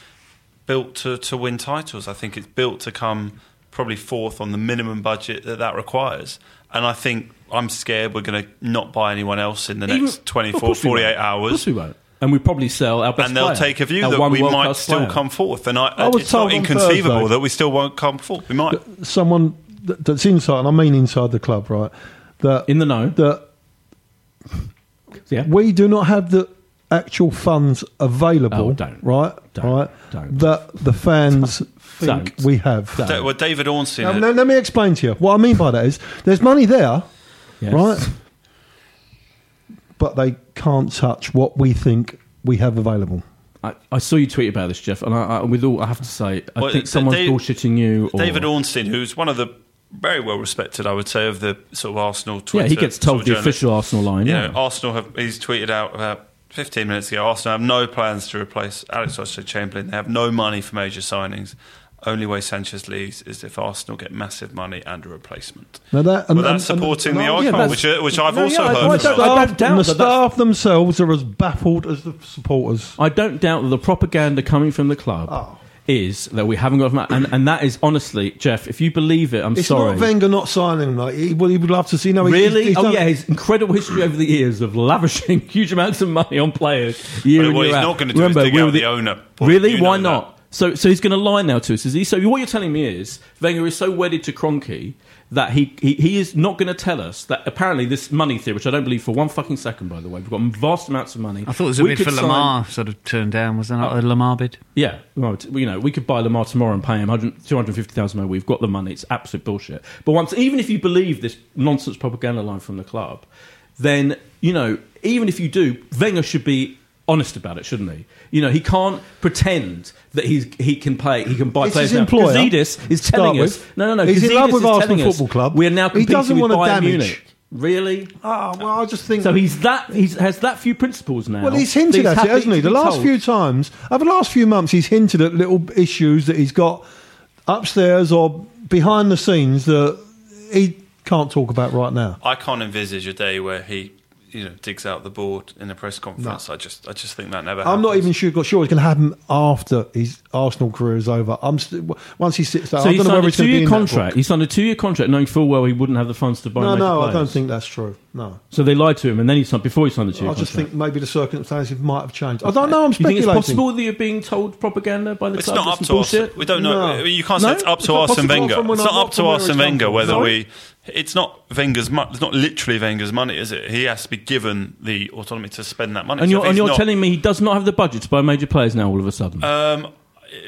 built to, to win titles. I think it's built to come probably fourth on the minimum budget that that requires. And I think I'm scared we're going to not buy anyone else in the Even- next 24, course 48 won't. Of course we won't. And we probably sell our best And they'll player, take a view our that we might still player. come fourth. And I, I was it's not inconceivable Thursday- that we still won't come fourth. We might. Someone that's inside, and I mean inside the club, right? That In the know. that Yeah. we do not have the actual funds available, Oh, don't. right? Don't. right? Don't. That the fans <laughs> think Don't. we have. Don't. Da- well, David Ornstein. Now, now, let me explain to you. What I mean by that is there's money there, Yes. right? But they can't touch what we think we have available. I, I saw you tweet about this, Jeff, and I, I, with all I have to say, I Well, think Da- someone's Dave- bullshitting you. Or, David Ornstein, who's one of the very well respected, I would say, of the sort of Arsenal Twitter. yeah, he gets sort told of the journalist. official Arsenal line. You Yeah, know, Arsenal have. He's tweeted out about 15 minutes ago. Arsenal have no plans to replace Alex Oxlade-Chamberlain. They have no money for major signings. Only way Sanchez leaves is if Arsenal get massive money and a replacement. Now that, Well, that's supporting the yeah, icon, that's- which, uh, which I've No, also yeah, heard. I from don't- I some. staff, doubt the that staff themselves are as baffled as the supporters. I don't doubt that the propaganda coming from the club Oh. is that we haven't got enough, and, and that is honestly, Jeff. If you believe it, I'm It's sorry. not Wenger not signing. Like he, well, he would love to see. No, he's- Really? he's oh done- yeah, his incredible history over the years of lavishing <laughs> huge amounts of money on players. Year But in, what year he's out. not going to do Remember, is dig we out were the owner. Really? Why know not? So, so he's going to lie now to us, is he? So what you're telling me is Wenger is so wedded to Kroenke that he, he, he is not going to tell us that apparently this money theory, which I don't believe for one fucking second, by the way, we've got vast amounts of money. I thought it was a We bid for sign- Lemar, sort of turned down. Was there not a Lemar bid? Yeah, well, you know, we could buy Lemar tomorrow and pay him 250,000 more. We've got the money. It's absolute bullshit. But once, even if you believe this nonsense propaganda line from the club, then, you know, even if you do, Wenger should be honest about it, shouldn't he? You know, he can't pretend that he's, he can play, he can buy It's players his now. employer, Gazidis is telling us, with. no, no, no, He's in love with is Arsenal Football Club. We are now He competing doesn't with wanna Bayern damage- Munich. Really? Ah, well, I just think. So he's that, he's, has that few principles now. Well, he's hinted that at it, hasn't he? The last told. few times, over the last few months, he's hinted at little issues that he's got upstairs or behind the scenes that he can't talk about right now. I can't envisage a day where he, you know, digs out the board in a press conference. I just, I just think that never. Happened. I'm not even sure, sure it's going to happen after his Arsenal career is over. I'm st- once he sits there. So I he don't know signed whether a it's going to be two-year contract. He signed a two-year contract, knowing full well he wouldn't have the funds to buy. No, major no, I don't think that's true. No, So they lied to him, and then he signed before he signed the two-year I just contract. think maybe the circumstances might have changed. I don't know. I'm Do you think speculating. it's possible that you're being told propaganda by the It's club? It's not up That's to us. bullshit? We don't know. No. You can't No? say it's up It's to not Arsene Wenger. It's not up to from where Arsene Wenger whether we. It's not Wenger's money. It's not literally Wenger's money, is it? He has to be given the autonomy to spend that money. And So you're, and you're not- telling me he does not have the budget to buy major players now all of a sudden? Um,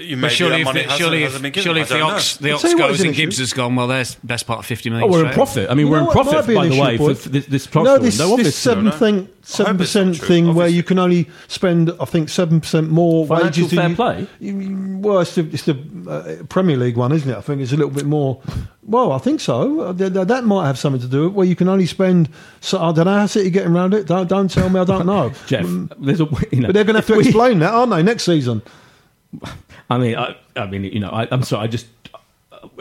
you But surely, if money the, hasn't, surely, hasn't if, surely if the don't know. Ox, the Ox tell you what goes and Gibbs issue. has gone, well, there's best part of 50 million. oh, we're in profit. I mean, You we're in profit, might be by the way, for, for this, this No, this, window. this 7 thing, 7% true, thing where you can only spend, I think, seven percent more Financial wages. fair you- play? you- Well, it's the, it's the uh, Premier League one, isn't it? I think it's a little bit more. Well, I think so. Uh, th- th- that might have something to do with it, where you can only spend. So I don't know how City getting around it. Don't don't tell me. I don't <laughs> know. Jeff, there's a, you know, But they're going to have if to we- explain that, aren't they, next season? <laughs> I mean, I, I mean, you know, I, I'm sorry. I just,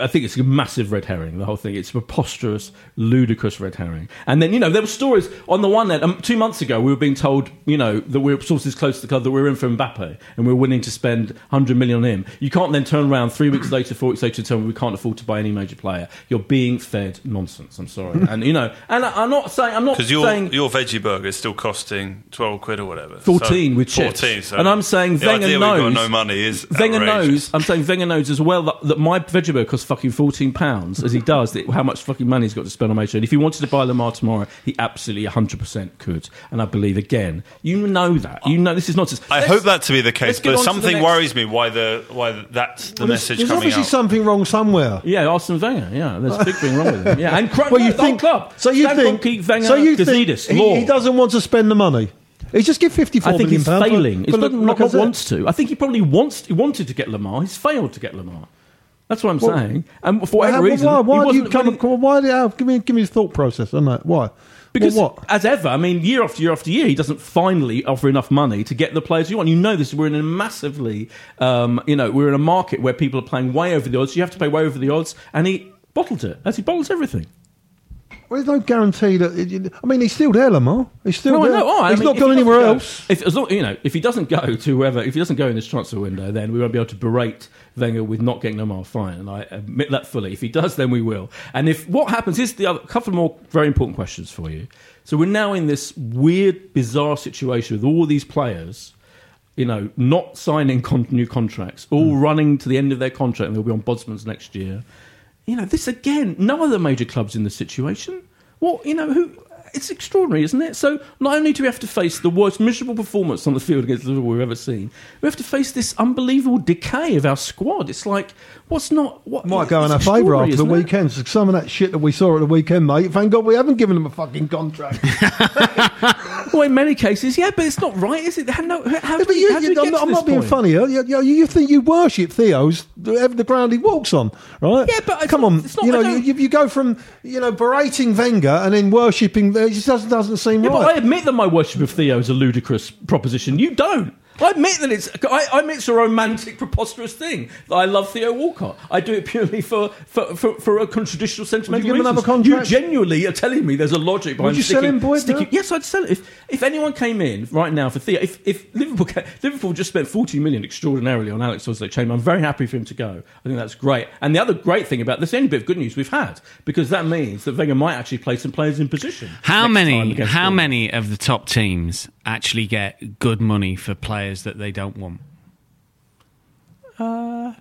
I think it's a massive red herring. The whole thing. It's a preposterous, ludicrous red herring. And then, you know, there were stories on the one hand. Um, two months ago, we were being told, you know, that we were sources close to the club that we were in for Mbappe and we were willing to spend 100 million on him. You can't then turn around three weeks later, four weeks later, and tell me we can't afford to buy any major player. You're being fed nonsense. I'm sorry. <laughs> and you know, and I, I'm not saying I'm not Because your saying your veggie burger is still costing twelve quid or whatever. 14 So- with chips. 14, so And I'm saying the Wenger idea we've got knows- no money is Wenger knows. I'm saying Wenger knows as well that, that my burger costs fucking fourteen pounds, as he does. That, how much fucking money he's got to spend on major. And if he wanted to buy Lemar tomorrow, he absolutely 100 percent could. And I believe again, you know that. You know this is not just. I hope that to be the case, but on to the something next- worries me why the why that's the Well, message there's coming obviously out. something wrong somewhere. Yeah, Arsene Wenger. Yeah, there's a big thing wrong with him. Yeah, and <laughs> Well, you think club. so? You think Wenger, so? You think he, he doesn't want to spend the money? He just give fifty-four I think he's failing. It's not, not, not wants to. I think he probably wants. He wanted to get Lemar. He's failed to get Lemar. That's what I'm Well, saying. And for Well, whatever how- reason, why? Why he do you come? winning- come Why? do you- Give me, give me the thought process on that. Why? Because Well, what? as ever, I mean, year after year after year, he doesn't finally offer enough money to get the players you want. You know this. We're in a massively, um, you know, we're in a market where people are playing way over the odds. You have to pay way over the odds, and he bottled it as he bottles everything. Well, there's no guarantee that. I mean, he's still there, Lemar. He's still No, there. know. Oh, he's mean, not gone he anywhere go- else. If, as long, you know, if he doesn't go to whoever, if he doesn't go in this transfer window, then we won't be able to berate Wenger with not getting Lemar fine, and I admit that fully. If he does, then we will. And if what happens is the other couple more very important questions for you. So we're now in this weird, bizarre situation with all these players. You know, not signing con- new contracts, all Hmm. running to the end of their contract, and they'll be on Bosman's next year. You know, this again, no other major clubs in the situation. Well, you know, who? It's extraordinary, isn't it? So not only do we have to face the worst miserable performance on the field against Liverpool we've ever seen, we have to face this unbelievable decay of our squad. It's like what's not what Might go in our favour after the isn't it? weekend. So Some of that shit that we saw at the weekend, mate. Thank God we haven't given them a fucking contract. <laughs> Well, in many cases, yeah, but it's not right, is it? How, no, how, Yeah, but we- you, how you- I'm, not, I'm not being funny. You, you, you think you worship Theo's the, the ground he walks on, right? Yeah, but it's come not- on, not- you know, you, you go from you know berating Wenger and then worshipping. It just doesn't doesn't seem Yeah, but I admit that my worship of Theo is a ludicrous proposition. You don't. I admit that it's. I, I admit it's a romantic, preposterous thing that I love Theo Walcott. I do it purely for for, for, for a traditional sentimental give him reasons. another contract? You genuinely are telling me there's a logic behind you sell sticking, him, Boyd, sticking- now? Yes, I'd sell it. If if anyone came in right now for Theo, if if Liverpool ca- Liverpool just spent 40 million extraordinarily on Alex Oxlade-Chamberlain, I'm very happy for him to go. I think that's great. And the other great thing about this, the only bit of good news we've had, because that means that Wenger might actually play some players in position. How next time many? against How Bournemouth. many of the top teams actually get good money for players that they don't want? Uh,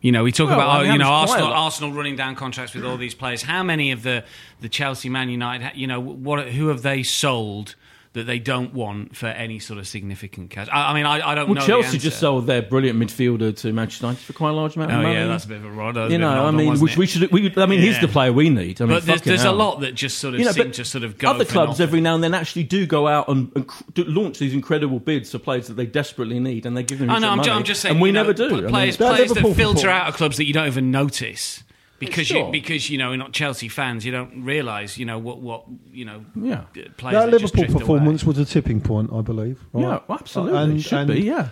you know, we talk Well, about I oh, mean, you know happens quite a Arsenal. Arsenal running down contracts with all these players. How many of the the Chelsea, Man United, you know, what who have they sold that they don't want for any sort of significant cash? I, I mean, I, I don't Well, know. Chelsea just sold their brilliant midfielder to Manchester United for quite a large amount of Oh money. yeah, that's a bit of a rod. that was a you bit of an know, I mean, which we should. We, I mean, he's the player we need. I mean, But there's, there's a lot that just sort of You know, seem to sort of go. other clubs every now and then actually do go out and, and launch these incredible bids for players that they desperately need, and they give them. I know. I'm, money, ju- I'm just saying. and we know, never do. pl- I mean, Players, players that filter out of clubs that you don't even notice because Sure. you because you know you're not Chelsea fans. You don't realise you know what what you know. Yeah. Players That that just Liverpool drift away. performance was a tipping point, I believe. right? yeah, absolutely, And- should and be. Yeah,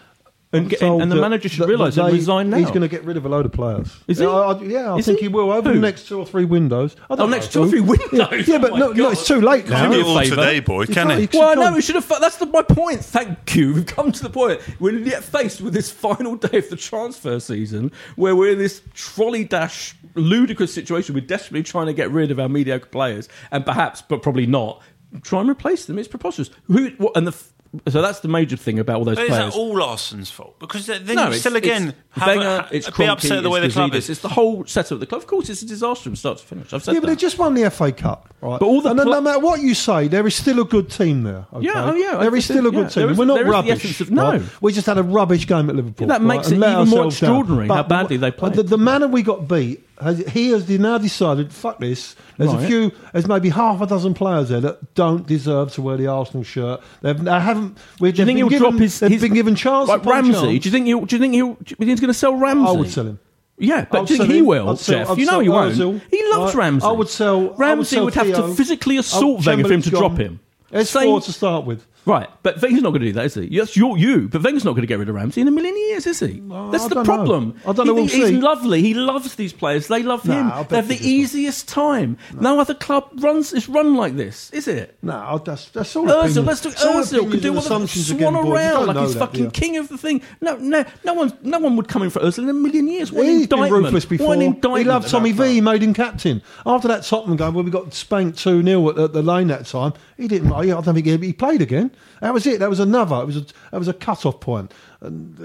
and, get, told and the manager should realise that and resign now. He's going to get rid of a load of players. Is he? Yeah, I, yeah, I Is think he? he will over Who? the next two or three windows. I don't Oh, next two or three windows? Yeah, yeah Oh but my no, no, it's too late now. Can't do it all today, boy, can can't- he? you can't- Well, no, we should have. That's the, my point. Thank you. We've come to the point. We're yet faced with this final day of the transfer season, where we're in this trolley dash ludicrous situation. We're desperately trying to get rid of our mediocre players, and perhaps, but probably not, try and replace them. It's preposterous. Who what, and the f- so that's the major thing about all those But is players. that all Arsenal's fault? Because then then no, you it's, still again it's have Wenger, a, it's be Kroenke, upset the way the it's club is. It's the whole setup of the club. Of course, it's a disaster from start to finish. I've said Yeah, but that. they just won the FA Cup, right? But all the and pla- no matter what you say, there is still a good team there. Okay? Yeah, oh, yeah, there I is still a there- good yeah, team. there is- We're not there is the rubbish. of- no. right? we just had a rubbish game at Liverpool. Yeah, that makes right, it and let even more ourselves down. extraordinary how badly they played. The, the manner we got beat, has, he has now decided. Fuck this. There's a few. There's maybe half a dozen players there that don't deserve to wear the Arsenal shirt. They've, they haven't. We're, do you think he'll given, drop his? They've his been given chance. Like Ramsey? chance. Do you think he'll? Do you think he'll? Do you think he's going to sell Ramsey? I would sell him. Yeah, but do you think he him. will, I'd Jeff? I'd you know he won't. He loves I- Ramsey. I would sell- I would Ramsey sell would have to physically assault Wenger for him to Chamberlain's drop him. It's Same- four to start with. Right, but Wenger's not going to do that, is he? Yes, you're you, but Wenger's not going to get rid of Ramsey in a million years, is he? That's I the problem. know. I don't know, He we'll he's see. lovely. He loves these players. They love him. They have the easiest time. No. other club runs is run like this, is it? No, that's that's all. Ozil, let's do Ozil. Could do what the swan again, boys. You around like he's that, fucking king of the thing. No, no, no one, no one would come in for Ozil in a million years. What He's been ruthless before. What an indictment He loved Tommy V. He made him captain. After that Tottenham game where we got spanked 2 0 at, the lane that time, he didn't. I don't think he played again. That was it. That was another. It was a, that was a cut off point. And,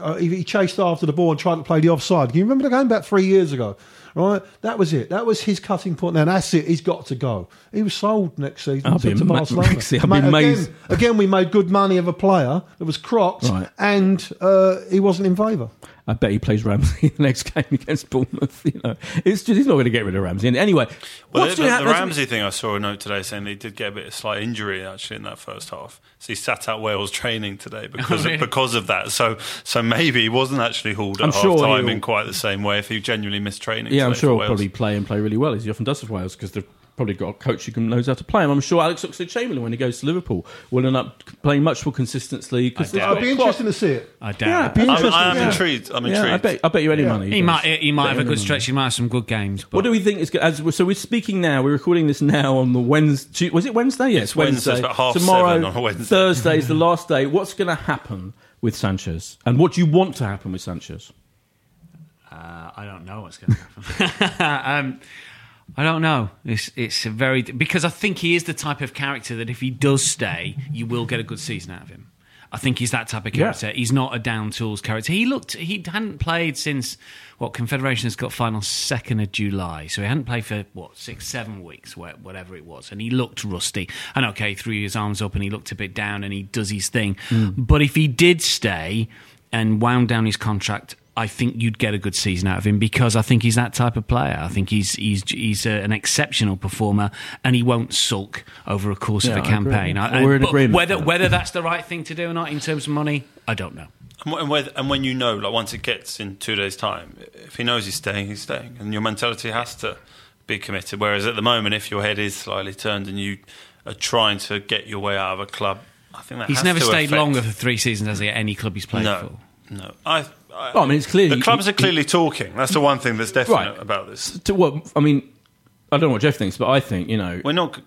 uh, he, he chased after the ball and tried to play the offside. Can you remember the game back three years ago? Right, that was it. That was his cutting point. Now that's it. He's got to go. He was sold next season I'll to, be to ama- Barcelona. <laughs> Maxi, I'll be Mate, amazed. Again, again, we made good money of a player that was crocked, Right. and uh, he wasn't in favour. I bet he plays Ramsey <laughs> the next game against Bournemouth. You know, it's just he's not going to get rid of Ramsey. And anyway, Well, what's the, the, the? Ramsey thing, I saw a note today saying he did get a bit of slight injury actually in that first half. So he sat out Wales training today because <laughs> of, because of that. So so maybe he wasn't actually hauled at I'm half sure time in quite the same way if he genuinely missed training. Yeah, I'm sure he'll Wales. probably play and play really well as he often does for Wales because they've probably got a coach who knows how to play him. I'm sure Alex Oxlade-Chamberlain, when he goes to Liverpool, will end up playing much more consistently. Because I doubt It'd be interesting to see it. I Yeah, doubt be it. I'm. I'm Yeah. intrigued. I'm Yeah, intrigued. I bet, I bet you any money. He does. might he might Bet have a good money. stretch. He might have some good games. But What do we think is as we're, so we're speaking now? We're recording this now on the Wednesday. Was it Wednesday? Yes, It's Wednesday, it's about half Tomorrow, seven on Wednesday. Thursday is the <laughs> last day. What's going to happen with Sanchez, and what do you want to happen with Sanchez? Uh, I don't know what's going to happen. <laughs> um, I don't know. It's it's a very because I think he is the type of character that if he does stay, you will get a good season out of him. I think he's that type of Yeah. character. He's not a down tools character. He looked he hadn't played since what Confederation has got final second of July, so he hadn't played for what six seven weeks, whatever it was, and he looked rusty. And okay, he threw his arms up and he looked a bit down and he does his thing. Hmm. But if he did stay and wound down his contract. I think you'd get a good season out of him because I think he's that type of player. I think he's he's he's a, an exceptional performer, and he won't sulk over a course Yeah, of a I agree. campaign. I- We're in agreement Whether that. whether that's the right thing to do or not in terms of money, I don't know. And when, and when- you know, like once it gets in two days' time, if he knows he's staying, he's staying, and your mentality has to be committed. Whereas at the moment, if your head is slightly turned and you are trying to get your way out of a club, I think that He's has never to stayed affect- longer for three seasons as he at any club he's played No, for. no. I, I, Well, I mean, it's clearly- the clubs are clearly talking. That's the one thing that's definite Right. about this. To what I mean, I don't know what Jeff thinks, but I think you know. We're not.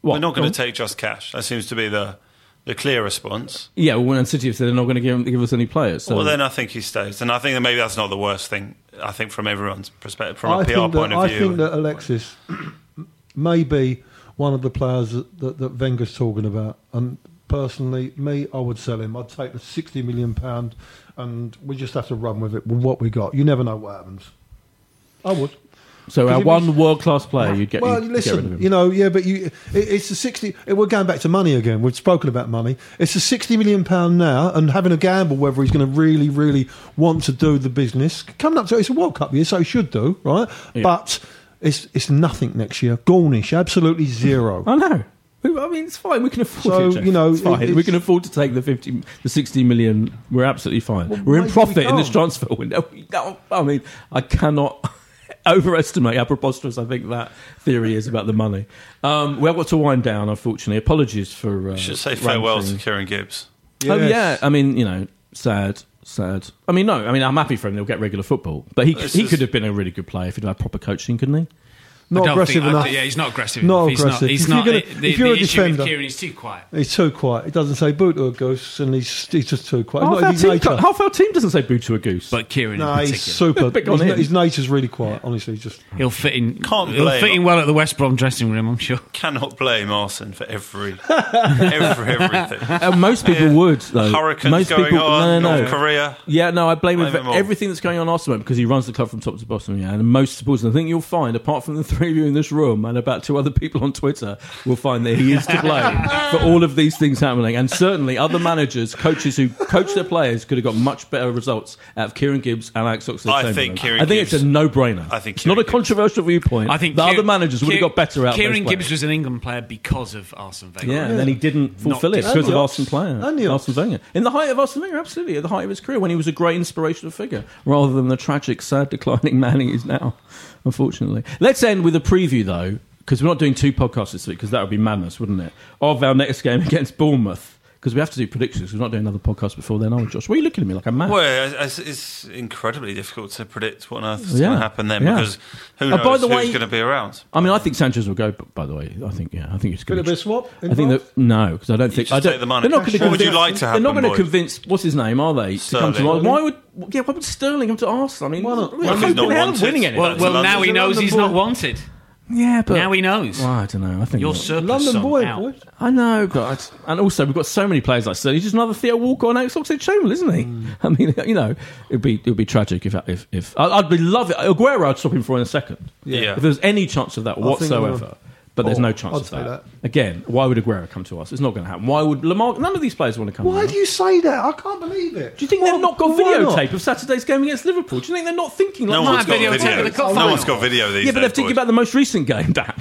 What? We're not going to take just cash. That seems to be the the clear response. Yeah, well, when City have said they're not going to give, give us any players. So well, then I think he stays, and I think that maybe that's not the worst thing. I think from everyone's perspective, from a I PR point that, of I view. I think that Alexis <clears throat> may be one of the players that, that, that Wenger's talking about. And personally, me, I would sell him. I'd take the sixty million pound, and we just have to run with it with what we got. You never know what happens. I would. So our one world class player, you get. Well, you, listen, get rid of him. you know, yeah, but you, it, it's a sixty. We're going back to money again. We've spoken about money. It's a sixty million pound now, and having a gamble whether he's going to really, really want to do the business. Coming up to it's a World Cup year, so he should do right. Yeah. But it's it's nothing next year. Gornish, absolutely zero. I know. I mean, it's fine. We can afford So, it. Jeff. you know, it's fine. it- we can afford to take the fifty, the sixty million. We're absolutely fine. Well, We're in maybe we profit in this transfer window. <laughs> We don't- I mean, I cannot <laughs> overestimate how preposterous I think that theory is about the money. Um, we have got to wind down, unfortunately. Apologies for. Uh, should say farewell ranting. to Kieran Gibbs. Oh yeah, I mean, you know, sad, sad. I mean, no, I mean, I'm happy for him. They'll get regular football, but he This he is- could have been a really good player if he'd had proper coaching, couldn't he? Not aggressive think- I- enough. yeah, he's not aggressive Not enough. He's aggressive. not. He's If you're not. gonna- the if you're the a issue with defender- Kieran, he's too quiet. He's too quiet. He doesn't say boot a goose, and he's he's just too quiet. Half He's our, not his team, half our team doesn't say boo to a goose. But Kieran No, in he's particular, super. <laughs> Big on his, his nature's really quiet. Honestly, just he'll fit in. Can't he'll blame fit in well at the West Brom dressing room. I'm sure. Cannot blame Arsene for every, <laughs> every everything. Uh, most people Yeah. would, though. Hurricanes most going people, on, no, no, North. Korea. Yeah, no, I blame him for everything that's going on in Arsenal because he runs the club from top to bottom. Yeah, and most supporters, I think you'll find, apart from the three of you in this room and about two other people on Twitter, will find that he is to blame for all of these things happening. And certainly, other managers, coaches who coach their players could have got much better results out of Kieran Gibbs and Alex Oxlade-Chamberlain. I think Kieran I think it's a no-brainer. I think it's not a Kieran Gibbs- controversial viewpoint. I think the Kier- other managers would have Kier- got better out. of Kieran those Gibbs was an England player because of Arsene Wenger. Yeah, and then he didn't fulfil Not it because of And Arsene Player, and the Arsene Wenger. In the height of Arsene Wenger, absolutely, at the height of his career, when he was a great inspirational figure, rather than the tragic, sad, declining man he is now, unfortunately. Let's end with a preview, though, because we're not doing two podcasts this week, because that would be madness, wouldn't it? Of our next <laughs> game against Bournemouth. Because we have to do predictions. We're not doing another podcast before then, are we, Josh? Why are you looking at me like I'm mad? Well, it's, it's incredibly difficult to predict what on earth is Yeah. going to happen then Yeah. because who Uh, knows by the who's way- going to be around. I mean, I think Sanchez will go. b- By the way, I think yeah, I think it's going bit to of a swap. I think that no, because I don't think I don't. take the money. They're not going to What would you convince- like to They're not going to convince what's his name, are they? To come to Sterling. why would yeah? Why would Sterling come to Arsenal? I mean, Why not? we're Well, he's not hell of wanted. winning anything. Well, well now he knows he's not wanted. Yeah, but Now he knows. Well, I don't know. I think Your not. surplus London song boy, out. boy. I know, but and also we've got so many players like Sterling. He's just another Theo Walker and Alex Oxlade-Chamberlain, isn't he? Hmm. <laughs> I mean, you know, it'd be it'd be tragic if if if I- I'd be love it. Aguero, I'd stop him for in a second. Yeah. If there's any chance of that think, whatsoever. But there's oh, no chance I'd of say that. that. Again, why would Aguero come to us? It's not going to happen. Why would Lemar? None of these players want to come. Why now. do you say that? I can't believe it. Do you think Why- they've not got why not? videotape of Saturday's game against Liverpool? Do you think they're not thinking like No one's got video video. of the No final. one's got video these Yeah, but they're thinking boys. about the most recent game, Dan.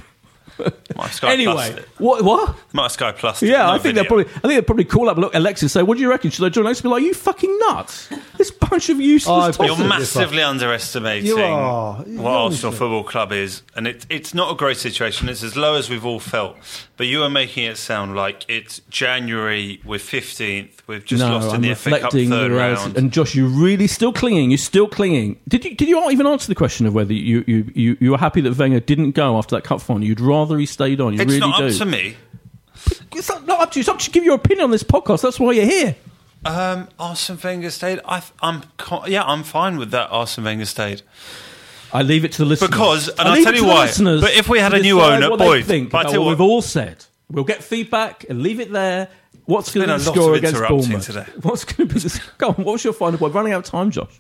<laughs> My Sky anyway, Plus it. what? What? My Sky Plus. Yeah, No I think they'll probably. I think they'll probably call up look, Alexis. Say, what do you reckon? Should I join? Alexis be like, you fucking nuts! This bunch of useless. I- You're tossers." massively underestimating You are. You what Arsenal honestly. Football Club is, and it, it's not a great situation. It's as low as we've all felt, but you are making it sound like it's January. We're fifteenth. We've just no, lost in I'm the FA Cup third round. And Josh, you're really still clinging. You're still clinging. Did you? Did you not even answer the question of whether you you you, you were happy that Wenger didn't go after that cup final? You'd rather he stayed on. You it's really not do. up to me. It's not, not up to you. It's up to give your opinion on this podcast. That's why you're here. Um, Arsene Wenger stayed. I, I'm co- yeah, I'm fine with that. Arsene Wenger stayed. I leave it to the listeners. Because- and I I'll tell you why. But if we had a new owner, boys, think but what we've all said. We'll get feedback and leave it there. What's going to <laughs> be the score against Bournemouth? today. What's going to be the go on? What was your final point? Running out of time, Josh.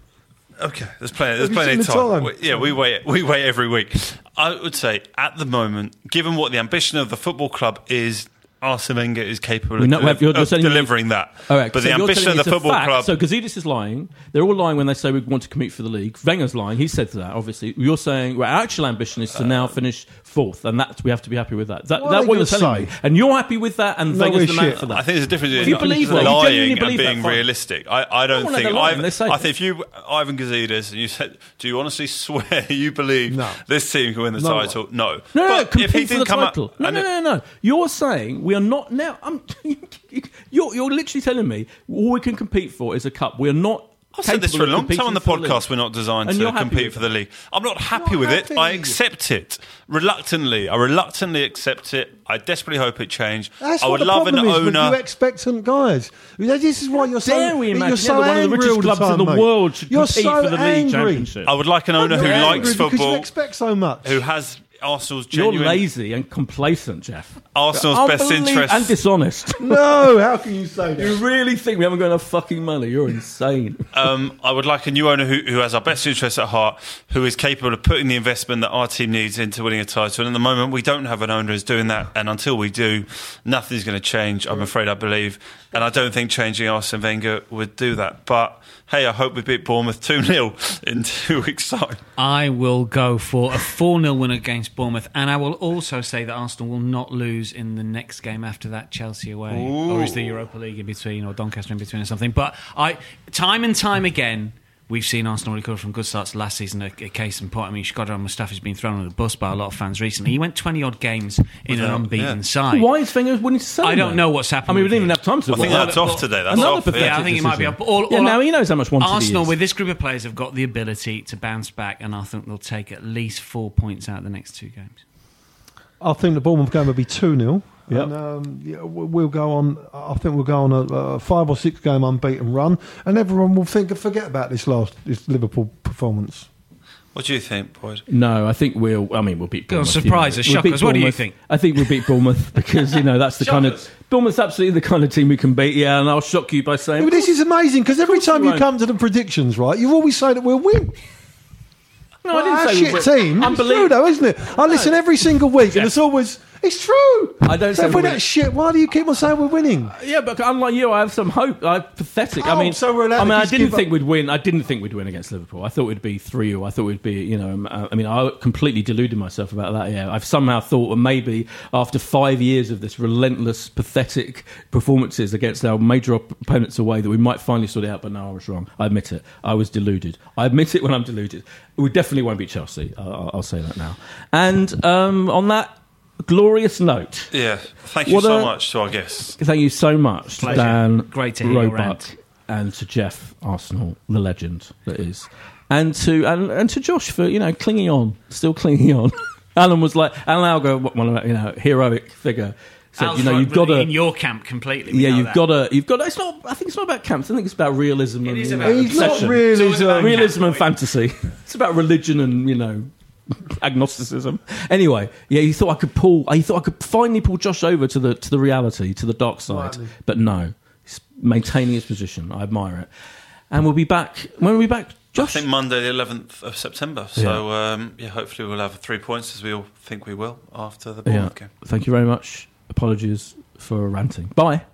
Okay, there's plenty. There's plenty of time. time? We- yeah, we wait. We wait every week. I would say at the moment, given what the ambition of the football club is, Arsene Wenger is capable We're not- of, you're- you're delivering that. All right, but so the ambition of the football fact. club. So Gazidis is lying. They're all lying when they say we want to compete for the league. Wenger's lying. He said that. Obviously, you're saying well, our actual ambition is to uh, now finish fourth, and that we have to be happy with that. Is that, What that are what they you're gonna telling me? And you're happy with that, and No, Wenger's the man for that. I think there's a difference If you between believe that, you lying genuinely and believe that, being realistic. I, I don't No, no, think. lying. Ivan, They're I think if you, Ivan Gazidis, and you said, "Do you honestly swear <laughs> you believe No. this team can win the No. title?" No. No, no, But compete if he for didn't the come title. up, no, no, no, no. You're saying we are not now. I'm, <laughs> you're, you're literally telling me all we can compete for is a cup. We're not. I've said this for a long time on the podcast. league. We're not designed And to compete for the league. I'm not happy Not with it. I accept it reluctantly. I reluctantly accept it. I desperately hope it change. That's I what would the love an problem is with owner. you expectant guys. This is why you're so. Dare we imagine you're so that one of the angry richest all the clubs time, in the mate. world should You're compete so for the league championship? I would like an owner who You're likes angry because you football, expect so much. who has Arsenal's You're lazy and complacent, Jeff. Arsenal's best interest and dishonest. <laughs> <laughs> No, how can you say that? you really think we haven't got enough fucking money? You're insane. <laughs> Um, I would like a new owner who, who has our best interests at heart, who is capable of putting the investment that our team needs into winning a title. And at the moment, we don't have an owner who's doing that. And until we do, nothing's going to change, I'm afraid, I believe. And I don't think changing Arsene Wenger would do that. But hey, I hope we beat Bournemouth 2 0 in two weeks' time. I will go for a 4 0 win against Bournemouth, and I will also say that Arsenal will not lose in the next game after that Chelsea away, or is the Europa League in between, or Doncaster in between, or something. But I, time and time again, we've seen Arsenal recover from good starts last season. A, a case in point. I mean, Shkodran Mustafi's been thrown on the bus by a lot of fans recently. He went 20 odd games in an Without- unbeaten yeah. side. Why is Wenger winning to sell? I don't then? know what's happened I mean, we didn't even have time to. I think well, that's off today. That's Another off. pathetic Yeah, I think it might be decision. up. All, yeah, all now he knows how much wanted he Arsenal, with this group of players, have got the ability to bounce back, and I think they'll take at least four points out of the next two games. I think the Bournemouth game will be 2 0. Yep. And um, yeah, we- we'll go on. I think we'll go on a, a five or six game unbeaten run, and everyone will think and forget about this last this Liverpool performance. What do you think, Boyd? No, I think we'll. I mean, we'll beat. Go on, Bournemouth, surprise you us, know. We'll shock us. What do you Bournemouth. think? I think we'll beat Bournemouth <laughs> because you know that's the kind of Bournemouth's absolutely the kind of team we can beat. Yeah, and I'll shock you by saying. Yeah, but this is amazing because every course you time you come to the predictions, right, you always say that we'll win. no, Well, I didn't say shit we team. It's Unbelievable. true, though, isn't it? I listen every single week, and it's always it's true. I don't So say if we're we're that winning. shit, why do you keep on saying we're winning? Yeah, but unlike you, I have some hope. I'm pathetic. I Oh, mean, so we're allowed I mean, to I just didn't give think up- we'd win. I didn't think we'd win against Liverpool. I thought it'd be three 0 I thought it'd be, you know, um, uh, I mean, I completely deluded myself about that. Yeah, I've somehow thought, well, maybe after five years of this relentless, pathetic performances against our major op- opponents away, that we might finally sort it out. But no, I was wrong. I admit it. I was deluded. I admit it when I'm deluded. We definitely won't beat Chelsea. I'll, I'll say that now. And um, on that glorious note. Yeah, thank you What so a- much to our guests. Thank you so much, to Pleasure. Dan. Great to hear your Roebuck, and to Jeff Arsenal, the legend that is, and to and, and to Josh for you know clinging on, still clinging on. <laughs> Alan was like Alan Algo, one of our, you know heroic figure. Said, you know, right, you've but got to in your camp completely. we yeah, know you've that. got to you've got to, it's not I think it's not about camps I think it's about realism and is you know, about- He's not obsession. really. It's always about realism and fantasy <laughs> it's about religion and you know <laughs> agnosticism anyway yeah he thought I could pull he thought I could finally pull Josh over to the to the reality to the dark side but no he's maintaining his position I admire it and we'll be back when are we back Josh? I think Monday, the 11th of September. So, um, yeah, hopefully we'll have three points as we all think we will after the yeah Bournemouth game. thank you very much apologies for ranting bye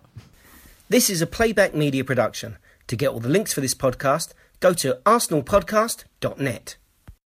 This is a playback media production. To get all the links for this podcast, go to arsenalpodcast.net.